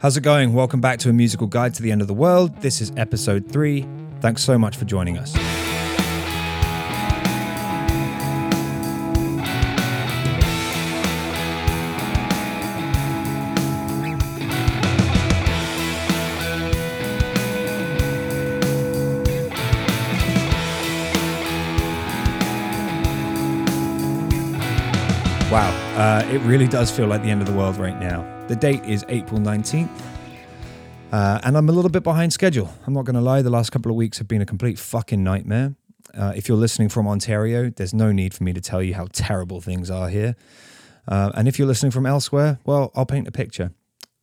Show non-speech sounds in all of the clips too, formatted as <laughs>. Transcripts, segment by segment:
How's it going? Welcome back to a musical guide to the end of the world. This is episode three. Thanks so much for joining us. Uh, it really does feel like the end of the world right now. The date is April 19th, uh, and I'm a little bit behind schedule. I'm not going to lie, the last couple of weeks have been a complete fucking nightmare. Uh, if you're listening from Ontario, there's no need for me to tell you how terrible things are here. Uh, and if you're listening from elsewhere, well, I'll paint a picture.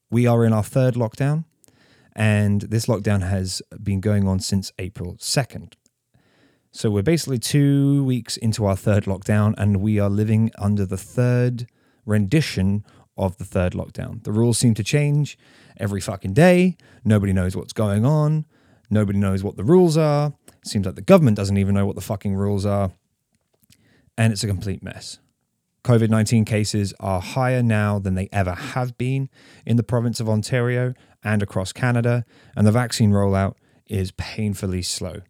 We are in our third lockdown, and this lockdown has been going on since April 2nd. So we're basically two weeks into our third lockdown, and we are living under the third rendition of the third lockdown. The rules seem to change every fucking day. Nobody knows what's going on. Nobody knows what the rules are. It seems like the government doesn't even know what the fucking rules are. And it's a complete mess. COVID 19 cases are higher now than they ever have been in the province of Ontario and across Canada, and the vaccine rollout is painfully slow.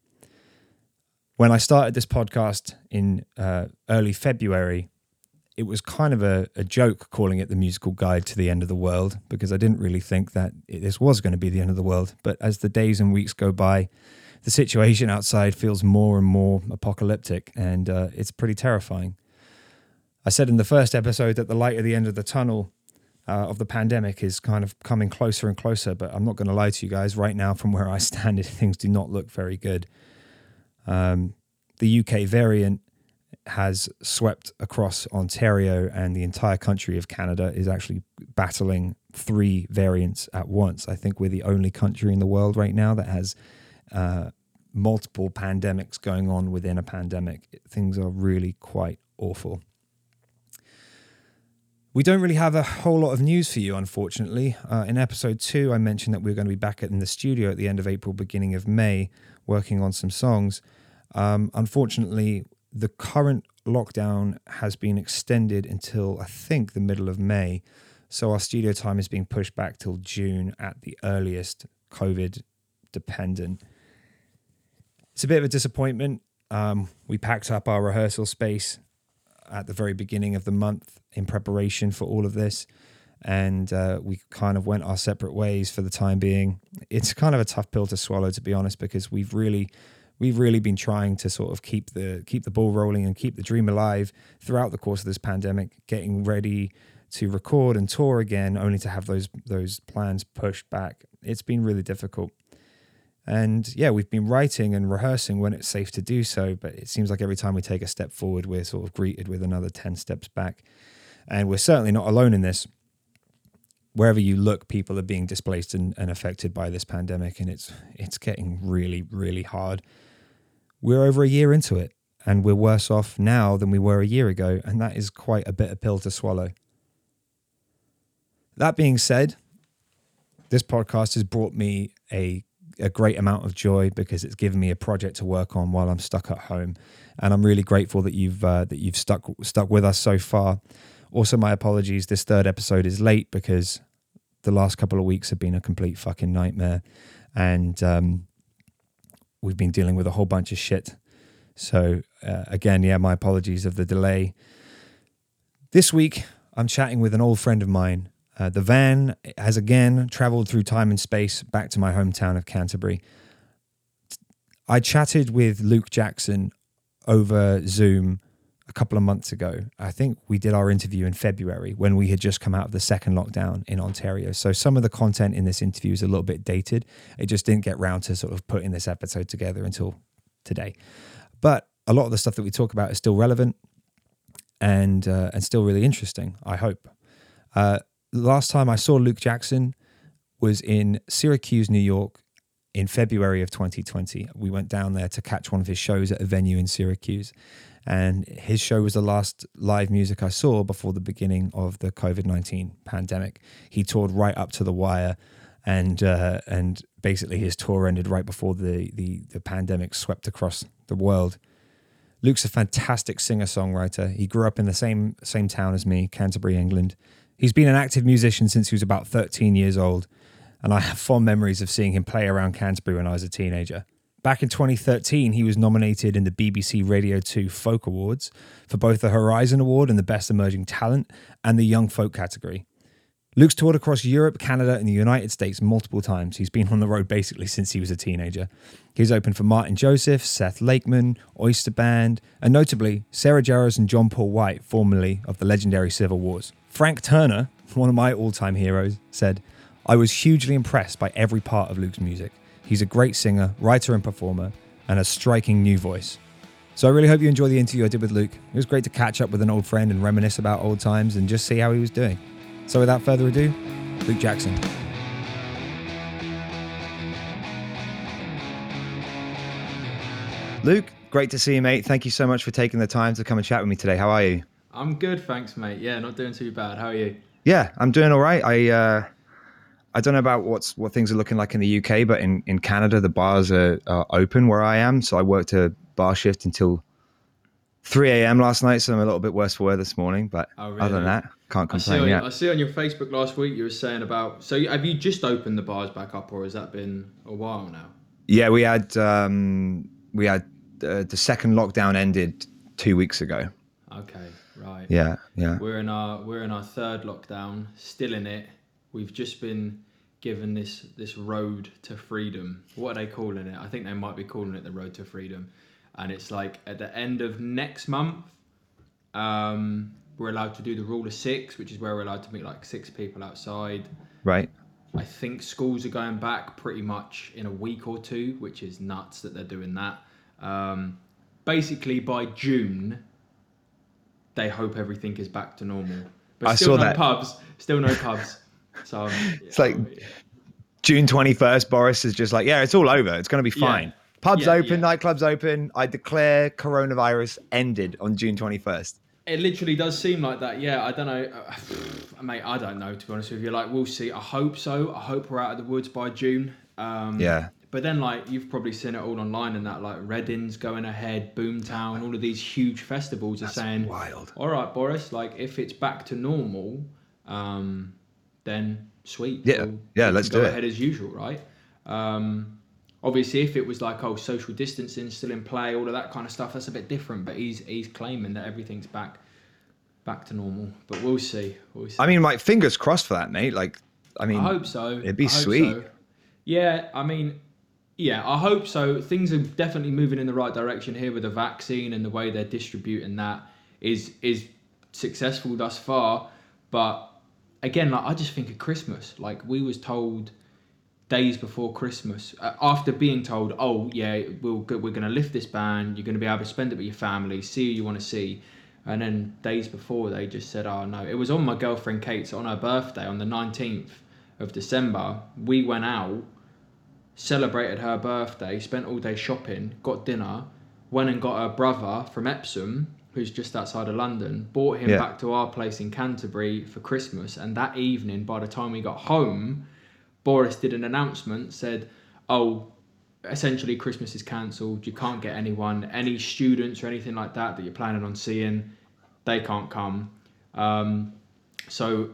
When I started this podcast in uh, early February, it was kind of a, a, joke calling it the musical guide to the end of the world because I didn't really think that it, this was going to be the end of the world. But as the days and weeks go by, the situation outside feels more and more apocalyptic, and uh, it's pretty terrifying. I said in the first episode that the light at the end of the tunnel uh, of the pandemic is kind of coming closer and closer, but I'm not going to lie to you guys. Right now, from where I stand, <laughs> things do not look very good. Um, the UK variant has swept across Ontario and the entire country of Canada is actually battling three variants at once. I think we're the only country in the world right now that has uh, multiple pandemics going on within a pandemic. Things are really quite awful. We don't really have a whole lot of news for you, unfortunately. Uh, in episode two, I mentioned that we are going to be back in the studio at the end of April, beginning of May, working on some songs. Um, unfortunately, the current lockdown has been extended until I think the middle of May. So our studio time is being pushed back till June at the earliest, COVID dependent. It's a bit of a disappointment. Um, we packed up our rehearsal space at the very beginning of the month in preparation for all of this. And uh, we kind of went our separate ways for the time being. It's kind of a tough pill to swallow, to be honest, because we've really we've really been trying to sort of keep the keep the ball rolling and keep the dream alive throughout the course of this pandemic, getting ready to record and tour again, only to have those those plans pushed back. It's been really difficult. And yeah, we've been writing and rehearsing when it's safe to do so, but it seems like every time we take a step forward, we're sort of greeted with another 10 steps back. And we're certainly not alone in this wherever you look, people are being displaced and, and, affected by this pandemic, and it's it's getting really, really hard we're over a year into it and we're worse off now than we were a year ago. And that is quite a bitter pill to swallow. That being said, this podcast has brought me a, a great amount of joy because it's given me a project to work on while I'm stuck at home. And I'm really grateful that you've uh, that you've stuck stuck with us so far. Also, my apologies. This third episode is late because the last couple of weeks have been a complete fucking nightmare. And um, we've been dealing with a whole bunch of shit. So, uh, again, yeah, my apologies of the delay. This week, I'm chatting with an old friend of mine. Uh, the van has again traveled through time and space back to my hometown of Canterbury. I chatted with Luke Jackson over Zoom a couple of months ago. I think we did our interview in February when we had just come out of the second lockdown in Ontario. So some of the content in this interview is a little bit dated. It just didn't get round to sort of putting this episode together until today. But a lot of the stuff that we talk about is still relevant and uh, and still really interesting. I hope. Uh, last time I saw Luke Jackson was in Syracuse, New York, in February of 2020. We went down there to catch one of his shows at a venue in Syracuse, and his show was the last live music I saw before the beginning of the COVID 19 pandemic. He toured right up to the wire. And uh, and basically his tour ended right before the, the the pandemic swept across the world. Luke's a fantastic singer songwriter. He grew up in the same same town as me, Canterbury, England. He's been an active musician since he was about 13 years old, and I have fond memories of seeing him play around Canterbury when I was a teenager. Back in 2013, he was nominated in the BBC Radio 2 Folk Awards for both the Horizon Award and the Best Emerging Talent and the Young Folk category. Luke's toured across Europe, Canada, and the United States multiple times. He's been on the road basically since he was a teenager. He's opened for Martyn Joseph, Seth Lakeman, Oysterband, and notably Sarah Jarosz and John Paul White, formerly of the legendary Civil Wars. Frank Turner, <laughs> one of my all time heroes, said, I was hugely impressed by every part of Luke's music. He's a great singer, writer, and performer, and a striking new voice. So I really hope you enjoy the interview I did with Luke. It was great to catch up with an old friend and reminisce about old times and just see how he was doing. So without further ado, Luke Jackson. Luke, great to see you, mate. Thank you so much for taking the time to come and chat with me today. How are you? I'm good, thanks, mate. Yeah, not doing too bad. How are you? Yeah, I'm doing all right. I uh, I don't know about what's what things are looking like in the UK, but in, in Canada the bars are, are open where I am. So I worked a bar shift until 3 a.m. last night, so I'm a little bit worse for wear this morning. But Oh, really? other than that, can't I see, complain on. I see on your Facebook last week you were saying about. So have you just opened the bars back up, or has that been a while now? Yeah, we had um, we had uh, the second lockdown ended two weeks ago. Okay, right. Yeah, yeah. We're in our we're in our third lockdown, still in it. We've just been given this this road to freedom. What are they calling it? I think they might be calling it the road to freedom. And it's like at the end of next month, um, we're allowed to do the rule of six, which is where we're allowed to meet like six people outside. Right. I think schools are going back pretty much in a week or two, which is nuts that they're doing that. Um, basically, by June, they hope everything is back to normal. But I still saw no that. pubs, still no pubs. <laughs> So um, It's like June 21st, Boris is just like, yeah, it's all over. It's going to be Yeah. fine. Pubs Yeah, open, yeah. nightclubs open. I declare coronavirus ended on June 21st. It literally does seem like that. Yeah, I don't know, uh, <sighs> mate. I don't know to be honest with you. Like, we'll see. I hope so. I hope we're out of the woods by June. Um, Yeah. But then, like, you've probably seen it all online and that, like, Reading's going ahead, Boomtown, all of these huge festivals are saying, wild. all right, Boris, like, if it's back to normal, um, then sweet. Yeah. We'll- Yeah, let's go do it. ahead as usual, right? Um, obviously, if it was like, oh, social distancing still in play, all of that kind of stuff, that's a bit different. But he's he's claiming that everything's back back to normal. But we'll see. We'll see. I mean, like, fingers crossed for that, mate. Like, I mean, I hope so. it'd be sweet. so. Yeah, I mean, yeah, I hope so. Things are definitely moving in the right direction here with the vaccine and the way they're distributing that is is successful thus far. But again, like I just think of Christmas. Like we was told days before Christmas, uh, after being told, "Oh yeah, we'll go, we're to lift this ban. You're to be able to spend it with your family, see who you want to see." And then days before, they just said, "Oh no!" It was on my girlfriend Kate's on her birthday on the 19th of December. We went out, celebrated her birthday, spent all day shopping, got dinner, went and got her brother from Epsom, who's just outside of London, brought him Yeah. back to our place in Canterbury for Christmas. And that evening, by the time we got home, Boris did an announcement, said, "Oh, essentially Christmas is cancelled. You can't get anyone, any students or anything like that that you're planning on seeing, they can't come." Um, so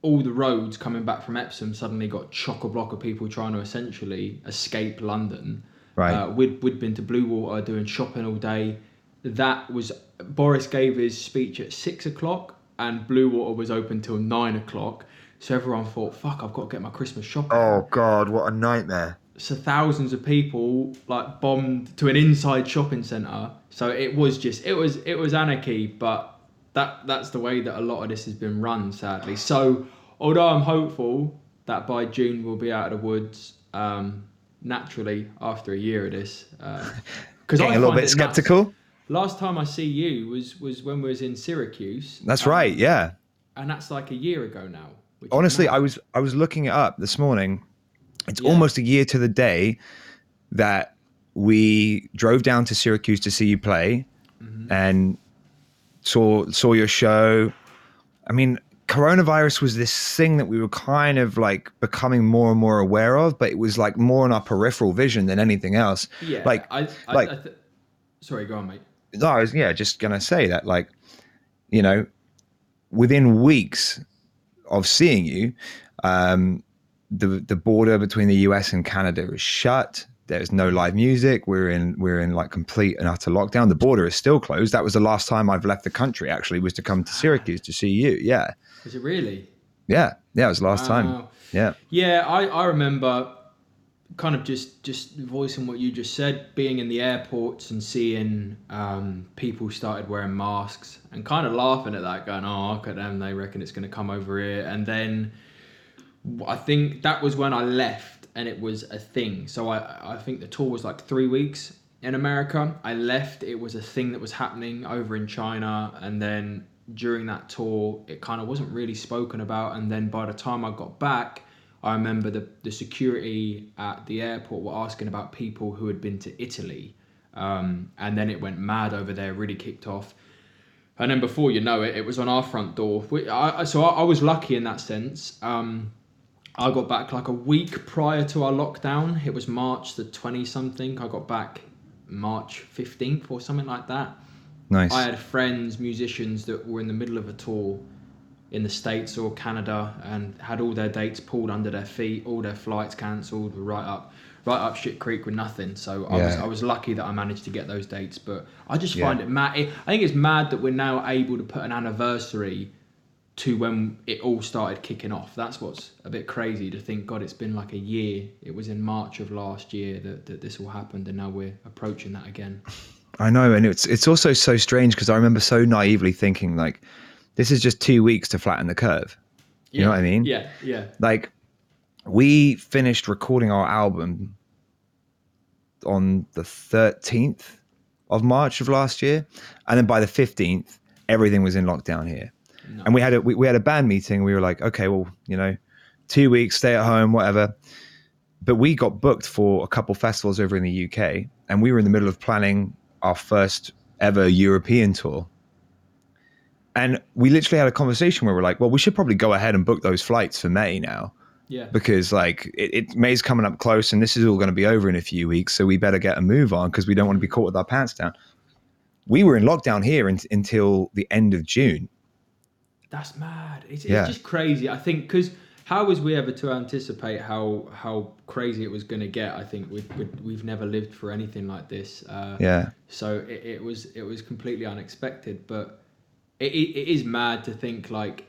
all the roads coming back from Epsom suddenly got chock a block of people trying to essentially escape London. Right. Uh, we'd, we'd been to Bluewater doing shopping all day. That was Boris gave his speech at six o'clock, and Bluewater was open till nine o'clock. So everyone thought, "Fuck, I've got to get my Christmas shopping." oh, God, what a nightmare. so thousands of people like bombed to an inside shopping center so it was just it was it was anarchy but that that's the way that a lot of this has been run sadly so although i'm hopeful that by june we'll be out of the woods um naturally after a year of this <laughs> because I'm Getting a little bit skeptical. Last time i see you was was when we was in syracuse That's um, right. Yeah. and that's like a year ago now honestly i was i was looking it up this morning it's Yeah. almost a year to the day that we drove down to syracuse to see you play Mm-hmm. and saw saw your show i mean coronavirus was this thing that we were kind of like becoming more and more aware of but it was like more in our peripheral vision than anything else yeah like I, I, like- I th- sorry go on mate I was yeah, just gonna say that like, you know, within weeks of seeing you, um, the the border between the US and Canada is shut. There's no live music. We're in we're in like complete and utter lockdown. The border is still closed. That was the last time I've left the country. Actually, was to come to Syracuse to see you. Yeah, Is it really? yeah, yeah. It was the last time. Yeah, Yeah, I, I remember kind of just just voicing what you just said, being in the airports and seeing um, people started wearing masks and kind of laughing at that, going, "Oh, look at them! They reckon it's going to come over here." And then I think that was when I left, and it was a thing. So I I think the tour was like three weeks in America. I left. It was a thing that was happening over in China, and then during that tour, it kind of wasn't really spoken about. And then by the time I got back, I remember the the security at the airport were asking about people who had been to Italy, um, and then it went mad over there. Really kicked off. And then before you know it, it was on our front door. We, I, so I, I was lucky in that sense. Um, I got back like a week prior to our lockdown. It was March the 20 something. I got back March 15th or something like that. nice. I had friends, musicians that were in the middle of a tour in the States or Canada and had all their dates pulled under their feet, all their flights cancelled, were right up right up shit creek with nothing. So I was I was lucky that I managed to get those dates. But I just Yeah. find it mad. I think it's mad that we're now able to put an anniversary to when it all started kicking off. That's what's a bit crazy to think. God, it's been like a year. It was in March of last year that, that this all happened, and now we're approaching that again. <laughs> I know, and it's it's also so strange because I remember so naively thinking like, this is just two weeks to flatten the curve. You know what I mean? Yeah, yeah. Like, we finished recording our album on the thirteenth of March of last year, and then by the fifteenth, everything was in lockdown here. No. And we had a we, we had a band meeting. We were like, okay, well, you know, two weeks, stay at home, whatever. But we got booked for a couple festivals over in the UK, and we were in the middle of planning our first ever European tour. And we literally had a conversation where we're like, well, we should probably go ahead and book those flights for May now Yeah. because like it, it May's coming up close and this is all going to be over in a few weeks. So we better get a move on because we don't want to be caught with our pants down. We were in lockdown here in, until the end of June. That's mad. It's, Yeah. it's just crazy. I think because how was we ever to anticipate how how crazy it was going to get? I think we, we we've never lived for anything like this. Uh, Yeah. So it, it was it was completely unexpected, but it, it, it is mad to think like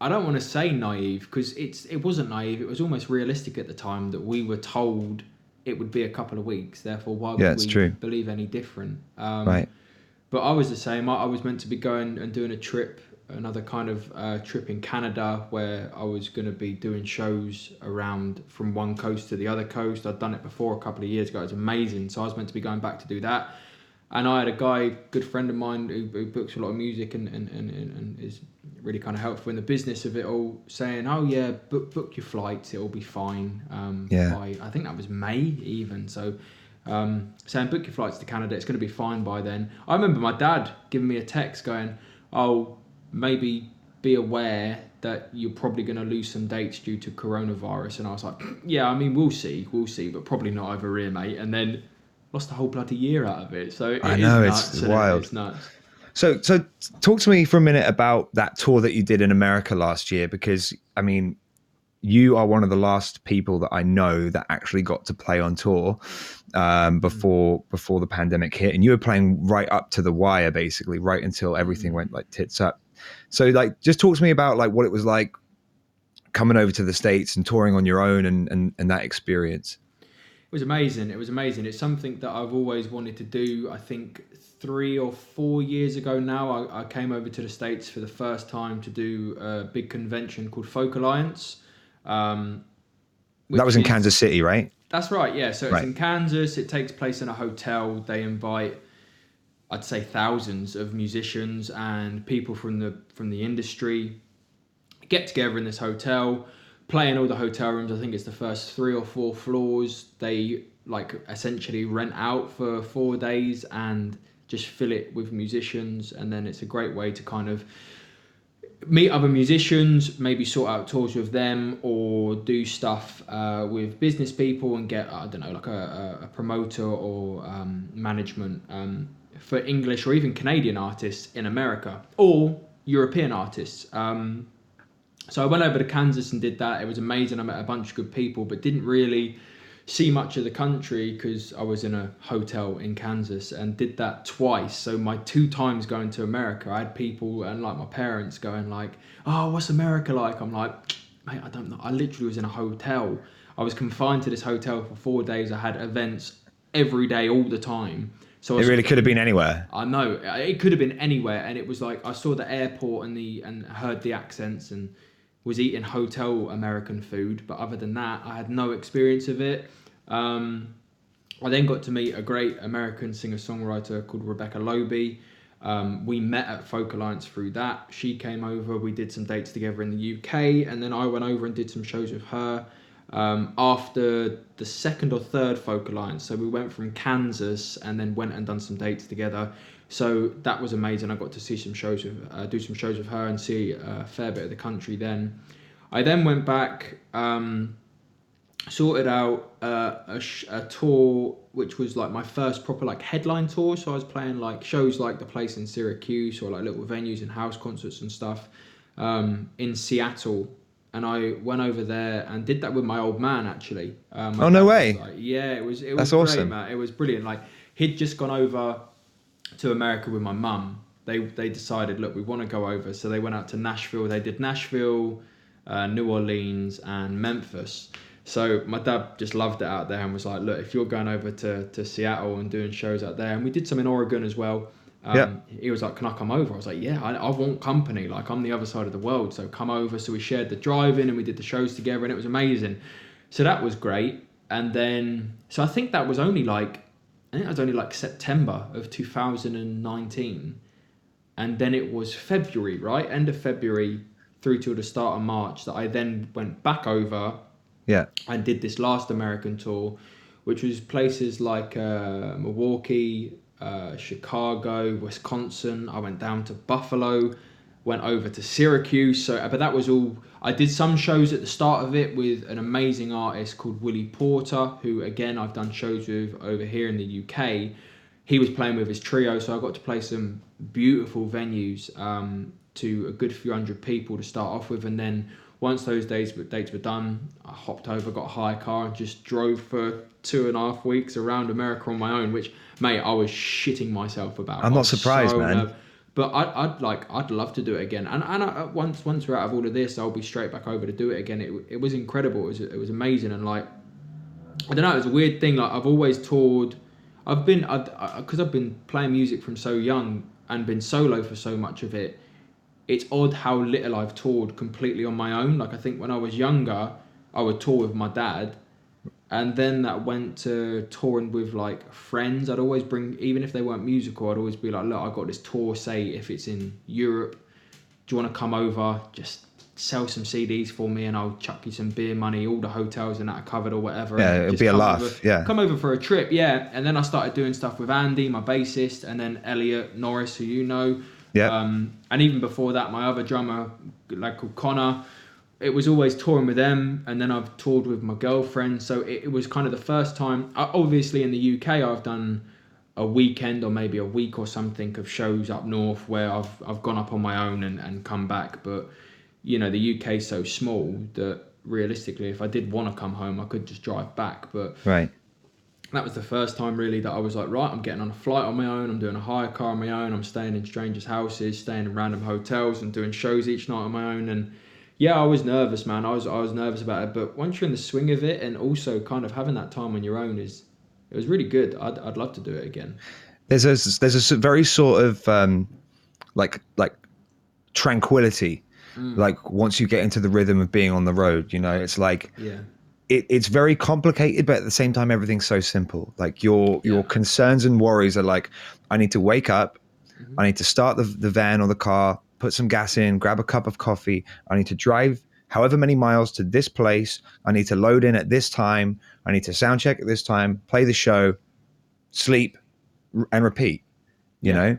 I don't want to say naive because it's it wasn't naive. It was almost realistic at the time that we were told it would be a couple of weeks. Therefore, why would Yeah, it's we true. believe any different? Um, Right. but I was the same. I, I was meant to be going and doing a trip, another kind of uh, trip in Canada, where I was going to be doing shows around from one coast to the other coast. I'd done it before a couple of years ago. It was amazing. So I was meant to be going back to do that. And I had a guy, good friend of mine, who, who books a lot of music and, and, and, and, is really kind of helpful in the business of it all, saying, "Oh yeah, book book your flights. It'll be fine." Um, Yeah. By I think that was May even. So um, saying book your flights to Canada. It's going to be fine by then. I remember my dad giving me a text going, "Oh, maybe be aware that you're probably going to lose some dates due to coronavirus." And I was like, "Yeah, I mean, we'll see, we'll see, but probably not over here, mate." And then lost a whole bloody year out of it. So it I know, it's nuts, isn't wild. It's nuts. So, so talk to me for a minute about that tour that you did in America last year, because I mean, you are one of the last people that I know that actually got to play on tour um, before before the pandemic hit, and you were playing right up to the wire, basically, right until everything went like tits up. So, like, just talk to me about like what it was like coming over to the states and touring on your own, and and, and that experience. It was amazing. It was amazing. It's something that I've always wanted to do. I think three or four years ago now, I, I came over to the States for the first time to do a big convention called Folk Alliance. Um, that was in is- Kansas City, right? That's right, yeah. So it's Right. in Kansas. It takes place in a hotel. They invite, I'd say, thousands of musicians and people from the from the industry get together in this hotel, play in all the hotel rooms. I think it's the first three or four floors. They like essentially rent out for four days and just fill it with musicians. And then it's a great way to kind of meet other musicians, maybe sort out tours with them, or do stuff uh, with business people and get I don't know like a, a, promoter or um, management um, for English or even Canadian artists in America or European artists. Um, So I went over to Kansas and did that. It was amazing. I met a bunch of good people, but didn't really see much of the country because I was in a hotel in Kansas and did that twice. So my two times going to America, I had people and like my parents going like, "Oh, what's America like?" I'm like, "Mate, I don't know. I literally was in a hotel. I was confined to this hotel for four days. I had events every day, all the time." So It really could have been anywhere. I know it could have been anywhere, and it was like I saw the airport and the and heard the accents and was eating hotel American food. But other than that, I had no experience of it. Um, I then got to meet a great American singer songwriter called Rebecca Loebe. Um, we met at Folk Alliance through that. She came over. We did some dates together in the UK, and then I went over and did some shows with her. Um, after the second or third Folk Alliance, so we went from Kansas and then went and done some dates together. So that was amazing. I got to see some shows with, uh, do some shows with her and see a fair bit of the country. Then, I then went back. Um, sorted out uh, a, sh- a tour which was like my first proper like headline tour so i was playing like shows like the place in syracuse or like little venues and house concerts and stuff um, in seattle and i went over there and did that with my old man actually um, Oh, no way. like- yeah it was it That's was great awesome. man it was brilliant like he'd just gone over to America with my mum. They they decided, look, we want to go over, so they went out to Nashville. They did Nashville, uh, New Orleans, and Memphis. So my dad just loved it out there and was like, look, if you're going over to, to Seattle and doing shows out there, and we did some in Oregon as well. Um, Yeah. He was like, can I come over? I was like, yeah, I, I want company. Like I'm the other side of the world, so come over. So we shared the drive-in and we did the shows together, and it was amazing. So that was great. And then, so I think that was only like I think that was only like September of 2019. And then it was February, right? End of February through to the start of March that I then went back over Yeah. and did this last American tour, which was places like uh, Milwaukee, uh, Chicago, Wisconsin. I went down to Buffalo, went over to Syracuse. So, but that was all. I did some shows at the start of it with an amazing artist called Willy Porter, who again I've done shows with over here in the UK. He was playing with his trio, so I got to play some beautiful venues um, to a good few hundred people to start off with, and then once those days dates were done, I hopped over, got a hire car, and just drove for two and a half weeks around America on my own. Which, mate, I was shitting myself about. I'm not surprised, man. nerv- But I'd, I'd like, I'd love to do it again. And and I, uh, once once we're out of all of this, I'll be straight back over to do it again. It, it was incredible. It was it was amazing. And like, I don't know. It was a weird thing. Like I've always toured. I've been because uh, I've been playing music from so young and been solo for so much of it. It's odd how little I've toured completely on my own. Like I think when I was younger, I would tour with my dad, and then that went to touring with like friends. I'd always bring, even if they weren't musical, I'd always be like, look, I got this tour. Say if it's in Europe, do you want to come over? Just sell some CDs for me, and I'll chuck you some beer money. All the hotels and that are covered or whatever. Yeah, it'll be a laugh, over- yeah. come over for a trip, yeah. And then I started doing stuff with Andy, my bassist, and then Elliot Norris, who you know. Yeah. Um, and even before that, my other drummer, like called Connor, it was always touring with them. And then I've toured with my girlfriend. So it, it was kind of the first time. uh, Obviously, in the UK, I've done a weekend or maybe a week or something of shows up north where I've I've gone up on my own and, and come back. But you know, the UK's so small that realistically, if I did want to come home, I could just drive back. But Right. that was the first time really that I was like, right, I'm getting on a flight on my own, I'm doing a hire car on my own, I'm staying in strangers' houses, staying in random hotels and doing shows each night on my own and yeah, I was nervous, man. I was I was nervous about it, but once you're in the swing of it and also kind of having that time on your own is it was really good. I'd I'd love to do it again. There's a there's a very sort of um, like like tranquility. Like once you get into the rhythm of being on the road, you know, it's like Yeah. it, it's very complicated, but at the same time, everything's so simple. Like your your Yeah. concerns and worries are like, I need to wake up, I need to start the the van or the car, put some gas in, grab a cup of coffee. I need to drive however many miles to this place. I need to load in at this time. I need to sound check at this time, play the show, sleep, r- and repeat. You Yeah. know,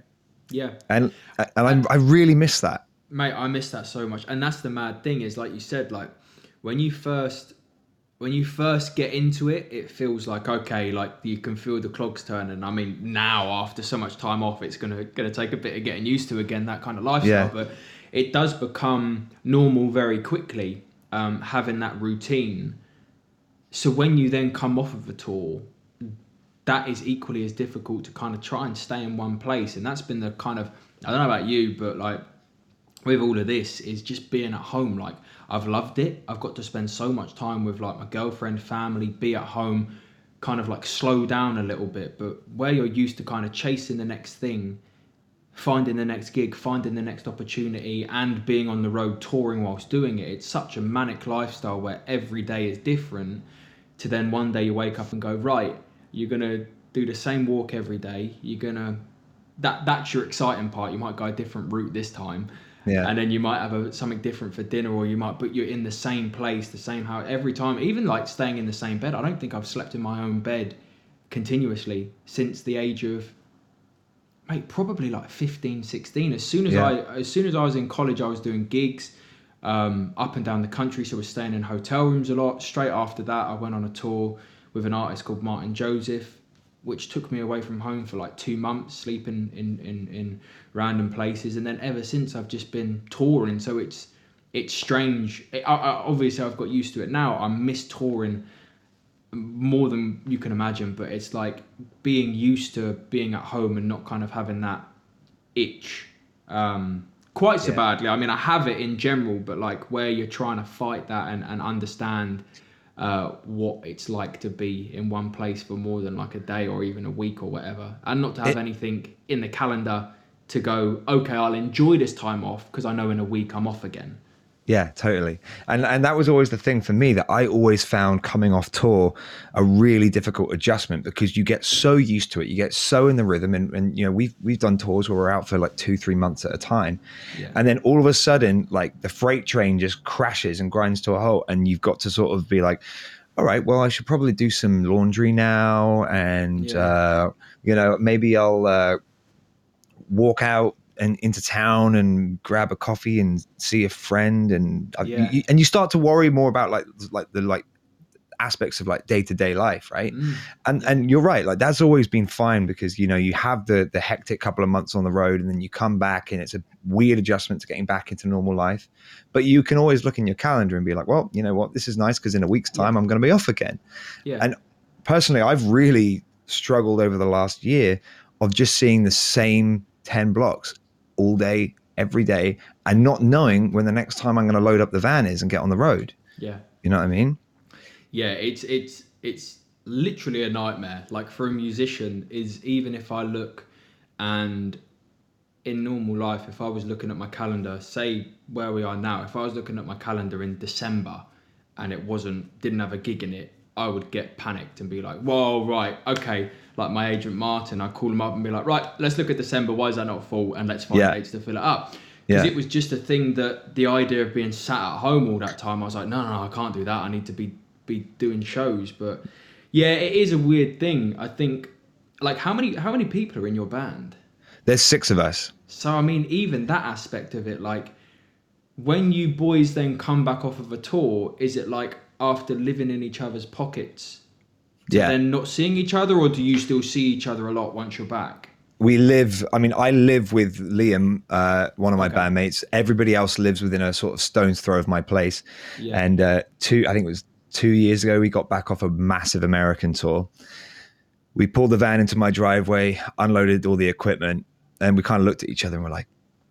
Yeah. and and I I really miss that. mate i miss that so much and that's the mad thing is like you said like when you first when you first get into it it feels like okay like you can feel the clogs turning i mean now after so much time off it's gonna gonna take a bit of getting used to again that kind of lifestyle Yeah. but it does become normal very quickly um, having that routine. So when you then come off of a tour, that is equally as difficult to kind of try and stay in one place, and that's been the kind of I don't know about you, but like with all of this is just being at home. Like I've loved it. I've got to spend so much time with like my girlfriend, family, be at home, kind of like slow down a little bit. But where you're used to kind of chasing the next thing, finding the next gig, finding the next opportunity, and being on the road touring whilst doing it, it's such a manic lifestyle where every day is different. To then one day you wake up and go, right, you're gonna do the same walk every day. You're gonna that that's your exciting part. You might go a different route this time. Yeah. And then you might have a, something different for dinner, or you might, but you're in the same place, the same house every time. Even like staying in the same bed. I don't think I've slept in my own bed continuously since the age of, mate, probably like 15, 16. As soon as Yeah. I, as soon as I was in college, I was doing gigs um, up and down the country. So I was staying in hotel rooms a lot. Straight after that, I went on a tour with an artist called Martyn Joseph, which took me away from home for like two months, sleeping in, in, in random places. And then ever since, I've just been touring. So it's it's strange. It, I, I, obviously, I've got used to it now. I miss touring more than you can imagine, but it's like being used to being at home and not kind of having that itch um, quite so Yeah. badly. I mean, I have it in general, but like where you're trying to fight that and, and understand uh, what it's like to be in one place for more than like a day or even a week or whatever, and not to have It- anything in the calendar to go, okay, I'll enjoy this time off because I know in a week I'm off again. Yeah, totally. And and that was always the thing for me that I always found coming off tour a really difficult adjustment because you get so used to it, you get so in the rhythm, and, and you know we've we've done tours where we're out for like two three months at a time, Yeah. and then all of a sudden like the freight train just crashes and grinds to a halt, and you've got to sort of be like. All right. Well, I should probably do some laundry now, and Yeah. uh, you know, maybe I'll uh, walk out and into town and grab a coffee and see a friend and uh, Yeah. you, and you start to worry more about like like the like aspects of like day-to-day life right Mm. and and you're right like that's always been fine because you know you have the the hectic couple of months on the road and then you come back and it's a weird adjustment to getting back into normal life but you can always look in your calendar and be like well you know what this is nice because in a week's time i'm going to be off again Yeah. And- personally i've really struggled over the last year of just seeing the same 10 blocks all day every day and not knowing when the next time i'm going to load up the van is and get on the road. Yeah. you know what i mean? Yeah it's it's it's literally a nightmare. Like for a musician is even if i look and in normal life if i was looking at my calendar say where we are now if i was looking at my calendar in december and it wasn't didn't have a gig in it i would get panicked and be like whoa right okay. Like my agent martin i call him up and be like right let's look at december. Why is that not full? And let's find Yeah. dates to fill it up. Because Yeah. it was just a thing that the idea of being sat at home all that time i was like no no no i can't do that. I need to be be doing shows. But yeah it is a weird thing. I think like how many how many people are in your band? There's six of us. So i mean even that aspect of it like when you boys then come back off of a tour is it like after living in each other's pockets. Yeah. then not seeing each other or do you still see each other a lot once you're back? We live i mean i live with liam uh, one of my Okay. bandmates. Everybody else lives within a sort of stone's throw of my place. Yeah. and uh, two i think it was two years ago we got back off a massive american tour. We pulled the van into my driveway unloaded all the equipment and we kind of looked at each other and we're like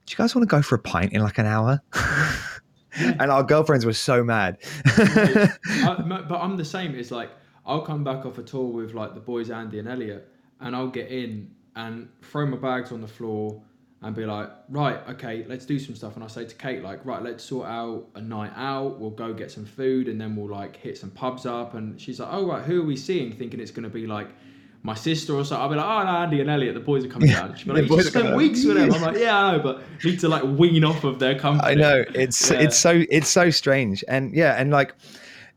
do you guys want to go for a pint in like an hour <laughs> <laughs> and our girlfriends were so mad <laughs> I, but I'm the same. It's like I'll come back off a tour with like the boys Andy and Elliot, and I'll get in and throw my bags on the floor and be like, right, okay, let's do some stuff. And I say to Kate, like, right, let's sort out a night out. We'll go get some food, and then we'll like hit some pubs up. And she's like, oh right, who are we seeing? Thinking it's gonna be like. My sister or something, I'll be like, oh no, Andy and Elliot, the boys are coming down. <laughs> She'll be like, you boys just spent weeks with them. I'm like, yeah, I know, but need to like wean off of their company. I know it's Yeah. it's so it's so strange, and yeah, and like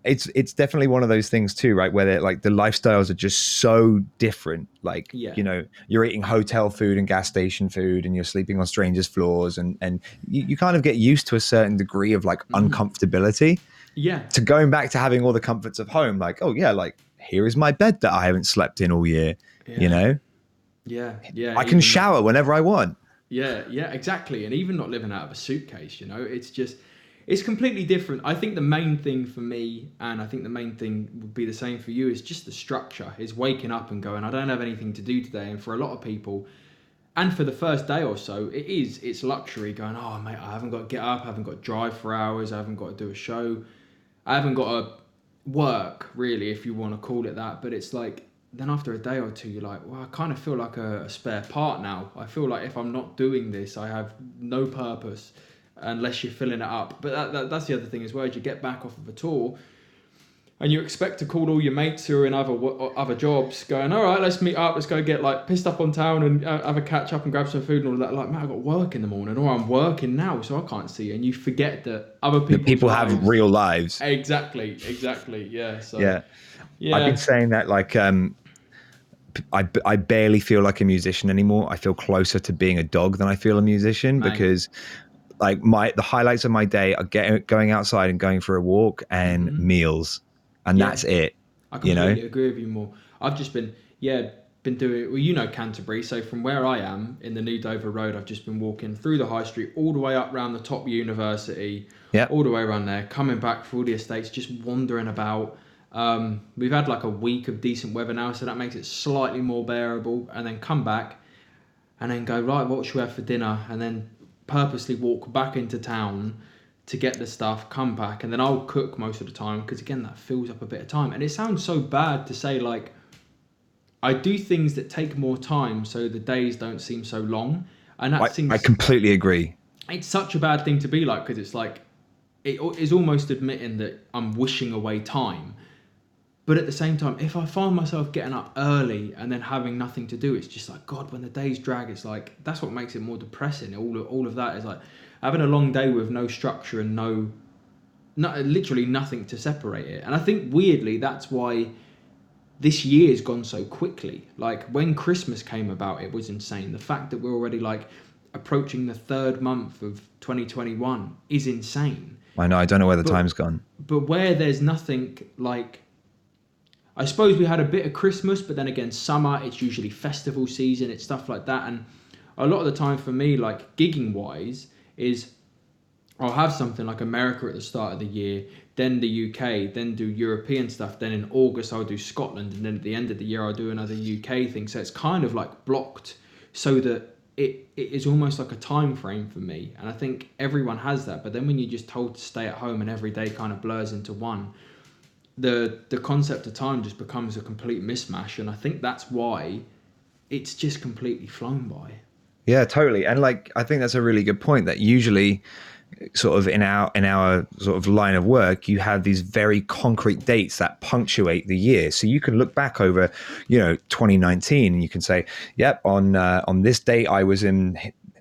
it's it's definitely one of those things too, right? Where they're, like the lifestyles are just so different. Like Yeah. you know, you're eating hotel food and gas station food, and you're sleeping on strangers' floors, and and you, you kind of get used to a certain degree of like Mm-hmm. uncomfortability Yeah, to going back to having all the comforts of home. Like, oh yeah, like here is my bed that I haven't slept in all year. Yeah. You know, yeah, yeah. I can shower whenever I want. Yeah, yeah, exactly. And even not living out of a suitcase, you know, it's just it's completely different. I think the main thing for me, and I think the main thing would be the same for you, is just the structure. Is waking up and going, I don't have anything to do today. And for a lot of people, and for the first day or so, it is it's luxury going, oh mate, I haven't got to get up, I haven't got to drive for hours, I haven't got to do a show, I haven't got to work really, if you want to call it that. But it's like then after a day or two, you're like, well, I kind of feel like a, a spare part now. I feel like if I'm not doing this, I have no purpose unless you're filling it up. But that, that, that's the other thing as well. As you get back off of a tour, and you expect to call all your mates who are in other other jobs, going, all right, let's meet up, let's go get like pissed up on town and uh, have a catch up and grab some food and all that. Like, man, I got work in the morning, or I'm working now, so I can't see. And you forget that other people people have real lives. Exactly, exactly, yeah. So, yeah. yeah, I've been saying that like um, I, I barely feel like a musician anymore. I feel closer to being a dog than I feel a musician because like my the highlights of my day are getting going outside and going for a walk and mm-hmm. meals and yeah. that's it. I completely you know? agree with you more. I've just been yeah been doing well. You know Canterbury, so from where I am in the New Dover Road, I've just been walking through the high street all the way up around the top university, yeah, all the way around there, coming back through the estates, just wandering about. Um, we've had like a week of decent weather now, so that makes it slightly more bearable. And then come back, and then go right. What should we have for dinner? And then purposely walk back into town to get the stuff, come back, and then I'll cook most of the time because again that fills up a bit of time. And it sounds so bad to say like I do things that take more time so the days don't seem so long. And that I, seems I completely agree. It's such a bad thing to be like because it's like it is almost admitting that I'm wishing away time. But at the same time, if I find myself getting up early and then having nothing to do, it's just like God. When the days drag, it's like that's what makes it more depressing. All of, all of that is like having a long day with no structure and no, no, literally nothing to separate it. And I think weirdly that's why this year's gone so quickly. Like when Christmas came about, it was insane. The fact that we're already like approaching the third month of 2021 is insane. I know. I don't know where the but, time's gone. But where there's nothing like. I suppose we had a bit of Christmas, but then again, summer, it's usually festival season, it's stuff like that. And a lot of the time for me, like gigging wise, is I'll have something like America at the start of the year, then the UK, then do European stuff. Then in August I'll do Scotland, and then at the end of the year I'll do another UK thing. So it's kind of like blocked so that it, it is almost like a time frame for me. And I think everyone has that. But then when you're just told to stay at home and every day kind of blurs into one, the the concept of time just becomes a complete mismatch. And I think that's why it's just completely flown by. Yeah, totally. And like I think that's a really good point that usually sort of in our in our sort of line of work you have these very concrete dates that punctuate the year so you can look back over you know 2019 and you can say yep on uh, on this date i was in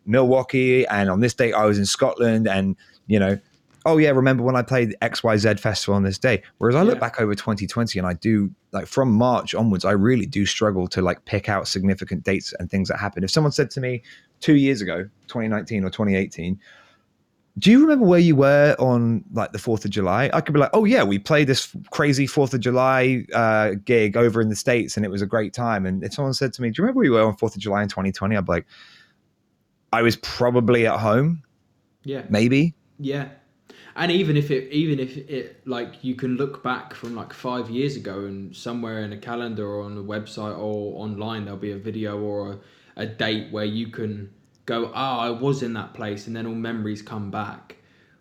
milwaukee and on this date i was in scotland and you know oh yeah, remember when I played XYZ festival on this day? Whereas I look yeah. back over 2020 and I do like from March onwards, I really do struggle to like pick out significant dates and things that happened. If someone said to me two years ago, 2019 or 2018, do you remember where you were on like the 4th of July? I could be like, oh yeah, we played this crazy 4th of July uh, gig over in the States and it was a great time. And if someone said to me, do you remember where you were on 4th of July in 2020? I'd be like, I was probably at home. Yeah. Maybe. Yeah and even if it even if it like you can look back from like five years ago and somewhere in a calendar or on a website or online there'll be a video or a, a date where you can go oh i was in that place and then all memories come back.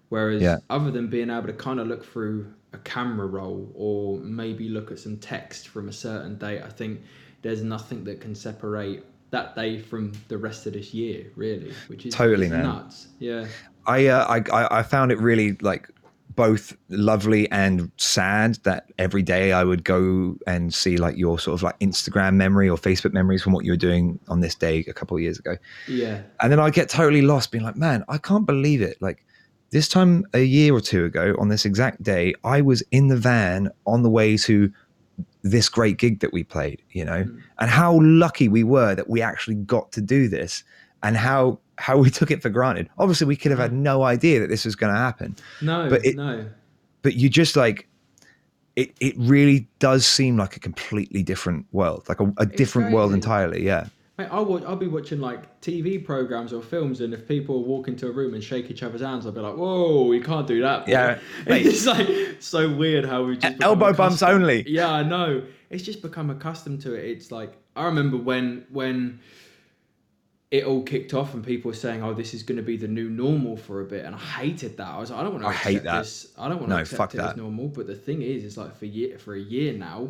Whereas yeah. other than being able to kind of look through a camera roll or maybe look at some text from a certain date i think there's nothing that can separate that day from the rest of this year really which is totally nuts. Yeah I, uh, I I found it really like both lovely and sad that every day I would go and see like your sort of like Instagram memory or Facebook memories from what you were doing on this day a couple of years ago. Yeah. And then I get totally lost being like, man, I can't believe it. Like this time a year or two ago on this exact day, I was in the van on the way to this great gig that we played, you know, mm. and how lucky we were that we actually got to do this and how how we took it for granted. Obviously, we could have had no idea that this was going to happen. No, but it, no. But you just like it. It really does seem like a completely different world, like a, a different world entirely. Yeah. Mate, I'll, watch, I'll be watching like TV programs or films, and if people walk into a room and shake each other's hands, I'll be like, "Whoa, you can't do that." boy." Yeah, <laughs> mate. it's like so weird how we just Elbow bumps only. Yeah, I know. It's just become accustomed to it. It's like I remember when when it all kicked off and people were saying, "Oh, this is going to be the new normal for a bit," and I hated that. I was like, I don't want to I hate that. this. I don't want to accept it as normal. But the thing is, is like for year for a year now,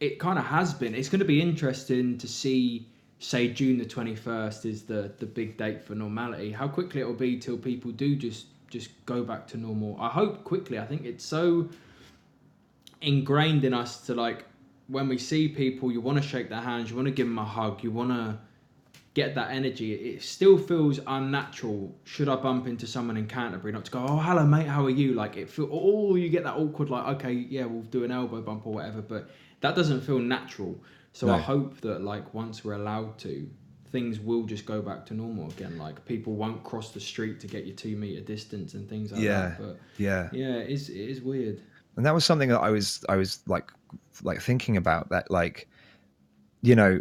it kind of has been. It's going to be interesting to see. Say June the twenty first is the the big date for normality. How quickly it will be till people do just just go back to normal. I hope quickly. I think it's so ingrained in us to like when we see people, you want to shake their hands, you want to give them a hug, you want to get that energy. It still feels unnatural. Should I bump into someone in Canterbury, not to go, oh hello mate, how are you? Like it feel, oh you get that awkward like, okay, yeah, we'll do an elbow bump or whatever, but that doesn't feel natural. So I hope that like once we're allowed to, things will just go back to normal again. Like people won't cross the street to get your two meter distance and things like Yeah. that. But Yeah. yeah, it is it is weird. and that was something that I was I was like like thinking about that like you know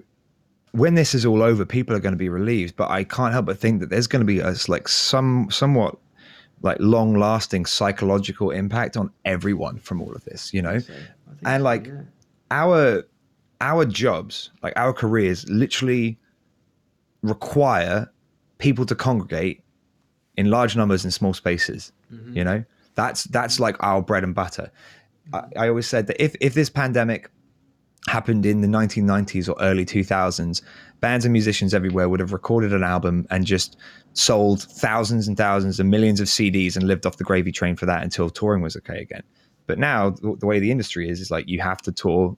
when this is all over people are going to be relieved but I can't help but think that there's going to be a like some somewhat like long lasting psychological impact on everyone from all of this you know? So, And, so, like, yeah. our our jobs like our careers literally require people to congregate in large numbers in small spaces Mhm. you know? That's that's like our bread and butter. I, I always said that if if this pandemic happened in the 1990s or early 2000s bands and musicians everywhere would have recorded an album and just sold thousands and thousands and millions of cds and lived off the gravy train for that until touring was okay again but now the, way the industry is is like you have to tour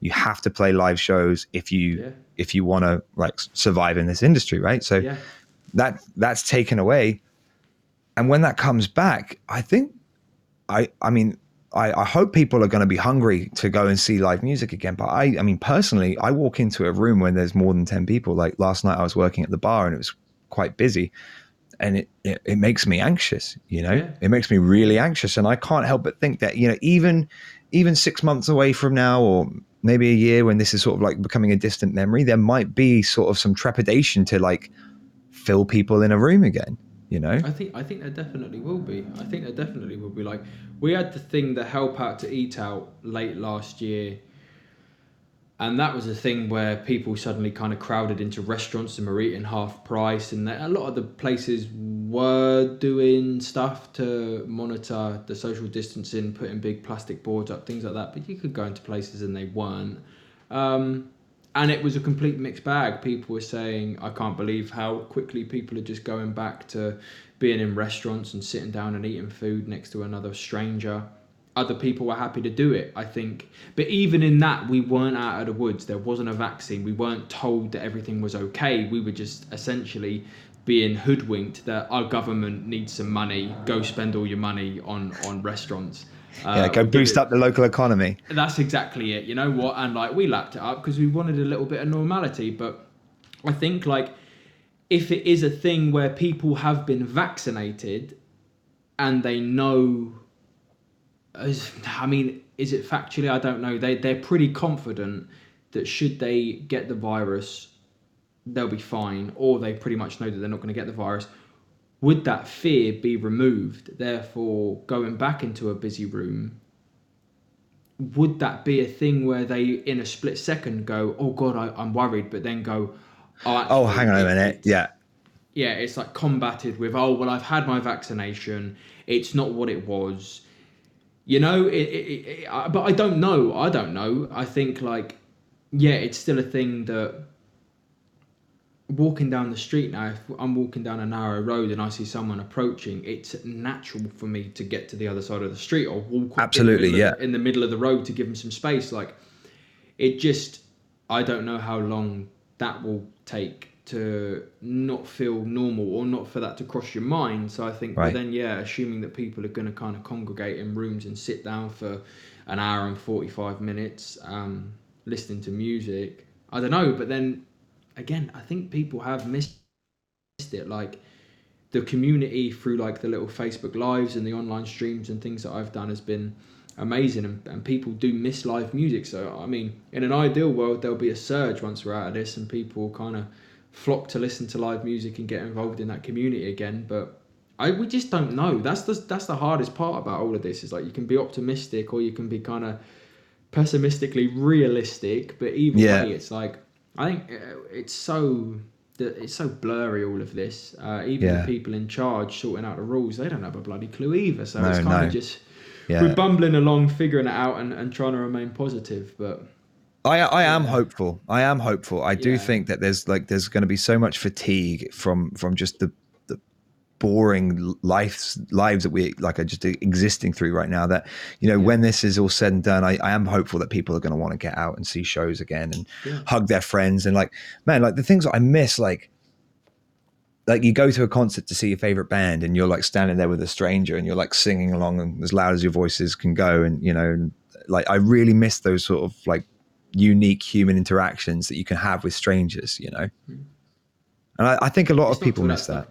you have to play live shows if you Yeah. if you want to like survive in this industry right so yeah. that that's taken away and when that comes back i think i i mean i i hope people are going to be hungry to go and see live music again but i i mean personally i walk into a room when there's more than 10 people. Like last night i was working at the bar and it was quite busy and it it, it makes me anxious you know? Yeah. it makes me really anxious and i can't help but think that you know even even six months away from now or maybe a year when this is sort of like becoming a distant memory there might be sort of some trepidation to like fill people in a room again you know I think I think there definitely will be. I think there definitely will be. Like we had the thing, the help out to eat out late last year, and that was a thing where people suddenly kind of crowded into restaurants and were eating half price, and a lot of the places were doing stuff to monitor the social distancing, putting big plastic boards up, things like that. But you could go into places and they weren't. Um, and it was a complete mixed bag. People were saying, I can't believe how quickly people are just going back to being in restaurants and sitting down and eating food next to another stranger. Other people were happy to do it, I think. But even in that, we weren't out of the woods. There wasn't a vaccine. We weren't told that everything was okay. We were just essentially being hoodwinked that our government needs some money. Go spend all your money on, on restaurants. Yeah Uh, go boost up the local economy that's exactly it. You know what? And like we lapped it up because we wanted a little bit of normality. But I think like if it is a thing where people have been vaccinated and they know, as, I mean, is it factually? I don't know. They they're pretty confident that should they get the virus, they'll be fine, or they pretty much know that they're not going to get the virus. Would that fear be removed? Therefore, going back into a busy room? Would that be a thing where they in a split second go oh god I, i'm worried but then go oh, oh hang on a minute. Yeah. Yeah it's like combated with oh well i've had my vaccination. It's not what it was. You know it, it, it, I- but i don't know. I don't know. I think like yeah it's still a thing that walking down the street now if i'm walking down a narrow road and i see someone approaching it's natural for me to get to the other side of the street or walk Absolutely, in the, yeah. in the middle of the road to give them some space like it just i don't know how long that will take to not feel normal or not for that to cross your mind so i think but Right. then yeah assuming that people are going to kind of congregate in rooms and sit down for an hour and 45 minutes um, listening to music i don't know but then again i think people have missed it like the community through like the little facebook lives and the online streams and things that i've done has been amazing, and, and people do miss live music. So I mean, in an ideal world, there'll be a surge once we're out of this, and people kind of flock to listen to live music and get involved in that community again. But I we just don't know. That's the that's the hardest part about all of this. Is like you can be optimistic or you can be kind of pessimistically realistic. But either Yeah. way, it's like I think uh, it's so it's so blurry all of this. Uh, even Yeah. the people in charge sorting out the rules, they don't have a bloody clue either. So No, it's kind no. of just Yeah. we're bumbling along, figuring it out, and, and trying to remain positive. But I I am hopeful. I am hopeful. I do think that there's like there's going to be so much fatigue from from just the boring lives lives that we like are just existing through right now that you know Yeah. when this is all said and done I, I am hopeful that people are going to want to get out and see shows again and Yeah. hug their friends and like man like the things that I miss like like you go to a concert to see your favorite band and you're like standing there with a stranger and you're like singing along and as loud as your voices can go and you know and, like I really miss those sort of like unique human interactions that you can have with strangers you know and I, I think a lot Hmm. It's of people miss that